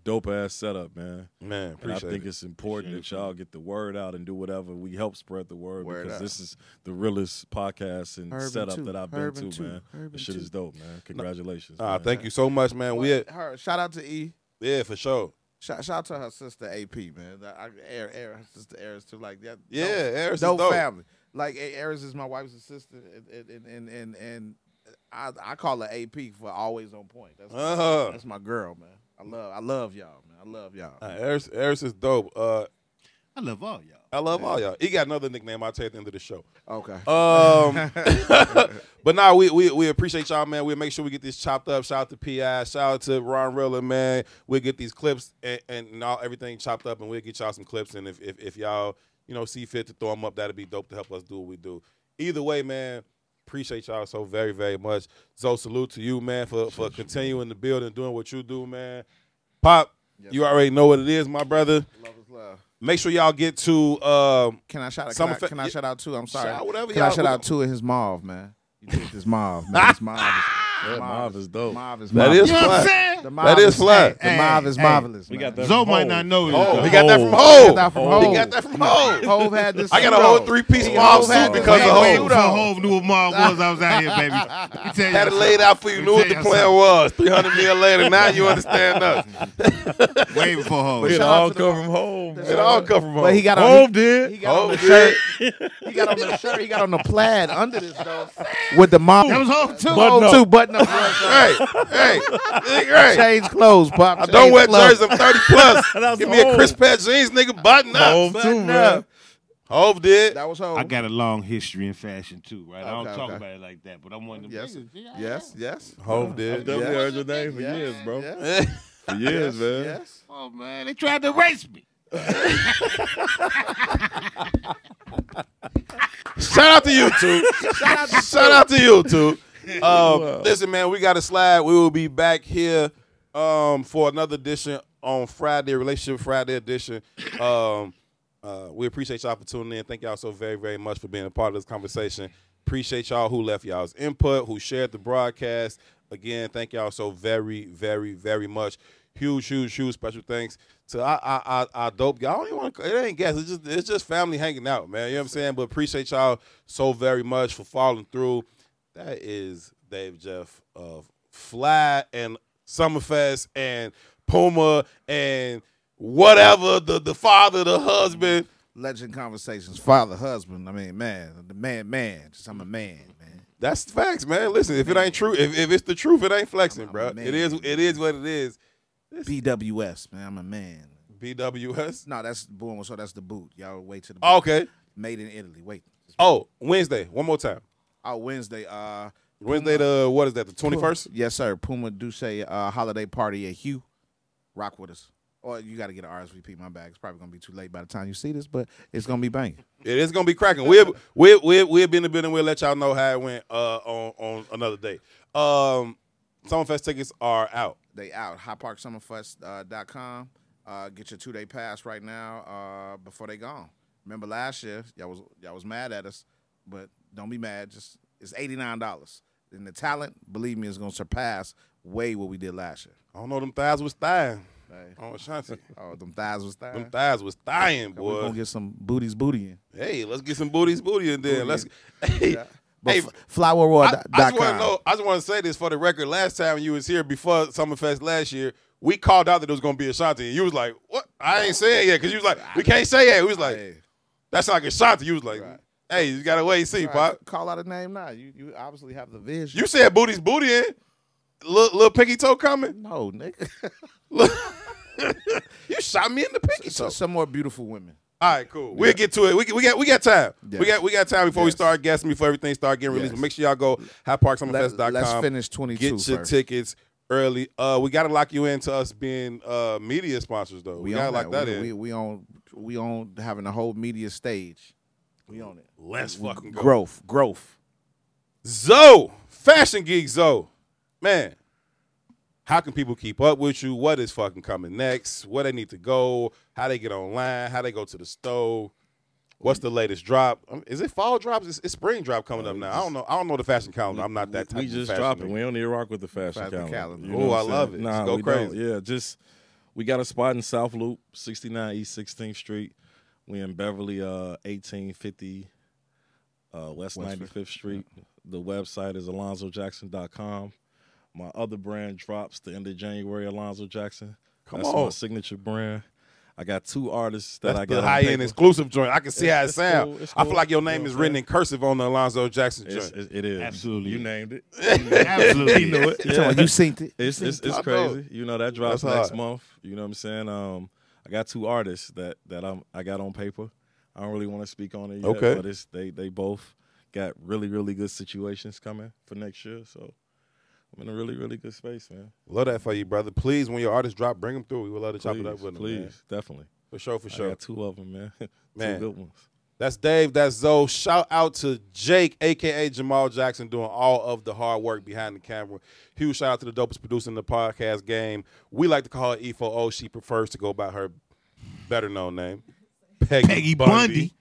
dope ass setup, man. man, And I think it. it's important that y'all get the word out and do whatever. We help spread the word, Word because out. this is the realest podcast and Urban setup too. that I've Urban been to, too. man. Urban This shit too. is dope, man. Congratulations. Ah, man. thank you so much, man. We But shout out to E. yeah, for sure. Shout, shout out to her sister AP, man. I, Air, Air, her sister Eris too. Like that. Yeah, Eris is dope, dope. family. Like Eris is my wife's sister, and and and and, and I I call her AP for always on point. That's Uh-huh. that's my girl, man. I love I love y'all, man. I love y'all. Uh, Eris, Eris is dope. Uh, I love all y'all. I love all y'all. He got another nickname I'll tell you at the end of the show. Okay. Um, but now we, we we appreciate y'all, man. We'll make sure we get this chopped up. Shout out to Pi. Shout out to Ron Rilla, man. We'll get these clips and, and all everything chopped up, and we'll get y'all some clips. And if, if if y'all you know see fit to throw them up, that'd be dope to help us do what we do. Either way, man. Appreciate y'all so very very much. So salute to you, man, for for continuing to build and doing what you do, man. Pop, Yes, you already know what it is, my brother. love is love. Make sure y'all get to um, Can I shout out? Can, Summer I, can I shout out too? I'm sorry. Shout whatever can I y'all- shout out to his mauve, man? You did this mauve, man. This mauve is, Yeah, Marv is dope. Mauve is That marvelous. is fly. The That is fly. The mauve is Hey, marvelous. We man. that. Zo from might Hov. not know this. Oh, though. he got that from He Hov. got that from He Hov. got that from Hov. Hove had this. I got a whole three piece He mom Hov had suit this because of pseudo. Wait, Hov. before Hov knew what Marv was, I was out here, baby. Let me tell you Had it laid out for you. Knew what the plan was. Three hundred mil later, now you understand us. Way before Hov. It Shout all come from home. It all come from Hov. But he got on. Hov he, did. he got on Hov the shirt. He got on the shirt. He got on the plaid under this though, with the mom. That was Hov too. Button Hov up. too. Button up. Hey, hey, hey, hey. Change clothes, pop. I don't wear clothes. jerseys. I'm thirty plus. Give me a Hov. crisp pair of jeans, nigga. Button up. Hov too, Button man. up. Hov did. That was Hov. I got a long history in fashion too, right? I don't Okay, talk okay. about it like that, but I'm one of them Yes. niggas. Yeah, Yes. Yes. Hov did. Definitely Yes. heard your name for Yes. years, bro. Yes. For years, man. Yes. Oh man, they tried to erase me. Shout out to YouTube. Shout out to Shout out to you. Um, Listen, man, we got a slide. We will be back here um, for another edition on Friday, Relationship Friday edition. Um, uh, we appreciate y'all for tuning in. Thank y'all so very, very much for being a part of this conversation. Appreciate y'all who left y'all's input, who shared the broadcast. Again, thank y'all so very, very, very much. Huge, huge, huge special thanks to our, our, our, dope y'all. I don't even want to, it ain't guests. It's just, it's just family hanging out, man. You know what I'm saying? But appreciate y'all so very much for following through. That is Dave Jeff of PHLI and Summerfest and Puma and whatever the the father, the husband. Legend conversations. Father, husband. I mean, man, the man, man. Just I'm a man, man. That's facts, man. Listen, if it ain't true, if, if it's the truth, it ain't flexing, bro. It is it is what it is. BWS, man. I'm a man. BWS. No, that's boom. So that's the boot. Y'all wait to the. Oh, okay. Made in Italy. Wait. Oh, Wednesday. One more time. Oh, Wednesday. Uh, Wednesday the what is that? The twenty first. Yes, sir. Puma D'USSÉ uh, holiday party at Hugh. Rock with us. Or you got to get an RSVP. My bag. It's probably gonna be too late by the time you see this, but it's gonna be banging. It is gonna be cracking. We'll we'll we'll, we'll be in the building. We'll let y'all know how it went uh, on on another day. Um, Summerfest tickets are out. They out. HydeParkSummerFest.com. Uh, get your two day pass right now uh, before they gone. Remember last year, y'all was y'all was mad at us, but don't be mad. Just it's eighty nine dollars. And the talent, believe me, is gonna surpass way what we did last year. I don't know them thighs was thigh Hey. on Ashanti. Oh, them thighs was thying. them thighs. was We're boy. gonna get some booties booty in. hey, let's get some booties booty in there. Booty. Let's. Hey, Yeah. But hey, I, flowerworld.com. I just want to know. I just want to say this for the record. Last time you was here before Summerfest last year, we called out that it was gonna be Ashanti, and you was like, "What? I ain't saying yet," because you was like, "We can't say it." We was like, "That's not like Ashanti." You was like, Right. "Hey, you gotta wait and see, right, pop." call out a name now. You you obviously have the vision. You said booty's booty in. Little, little pinky toe coming. no, nigga. You shot me in the pinky so, toe. some more beautiful women. All right, cool. We'll get to it. We, we got we got time. We got we got time before we start guessing before everything start getting released. Yes. But make sure y'all go Let, hydeparksummerfest.com. let's finish 22 Get your first. tickets early. Uh, we got to lock you into us being uh media sponsors though. We, got to own lock that we, in. We, we on we on having a whole media stage. We on it. Let's fucking go. Growth, growth. Zo, Fashion Geek Zo. Man, how can people keep up with you? What is fucking coming next? Where they need to go? How they get online? How they go to the store? What's the latest drop? Um, Is it fall drops? It's, it's spring drop coming up now. I don't know. I don't know the fashion calendar. I'm not that type we of just fashion dropped it. nigga. We don't need to rock with the fashion, Fashion calendar. calendar. You know what I love saying? it. Nah, Go we don't. crazy. Yeah, just we got a spot in South Loop, 69 East 16th Street. We in Beverly, uh, 1850 uh, West West 95th Street. The website is alonzojackson.com. My other brand drops the end of January. Alonzo Jackson. Come That's on. my signature brand. I got two artists that That's I the got on high end exclusive joint. I can see It's- how it sounds. cool, it's I feel like your You name know is what I'm written in cursive on the Alonzo Jackson It's, joint. it, it is Absolutely. You named it. Absolutely. You knew it. You talking you synced it. It's it's, it's I know. crazy. You know that drops That's next hard. month. You know what I'm saying? Um, I got two artists that that I'm I got on paper. I don't really want to speak on it yet, Okay. but it's they they both got really really good situations coming for next year. So I'm in a really really good space, man. Love that for you, brother. Please, when your artists drop, bring them through. We would love to chop it up with them. please, man. definitely. For sure, for sure. I got two of them, man. two good ones. That's Dave. That's Zo. Shout out to Jake, aka Jamal Jackson, doing all of the hard work behind the camera. Huge shout out to the dopest producer in the podcast game. We like to call her E4O. She prefers to go by her better known name, Peggy, Peggy Bundy.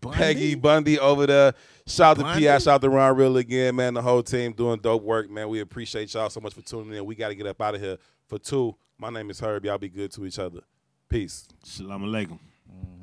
Bundy. Peggy Bundy over there. Shout out to P.I. Shout out to Ron Real again, man. The whole team doing dope work, man. We appreciate y'all so much for tuning in. We got to get up out of here for two. My name is Herb. Y'all be good to each other. Peace. Shalom alaikum. Mm.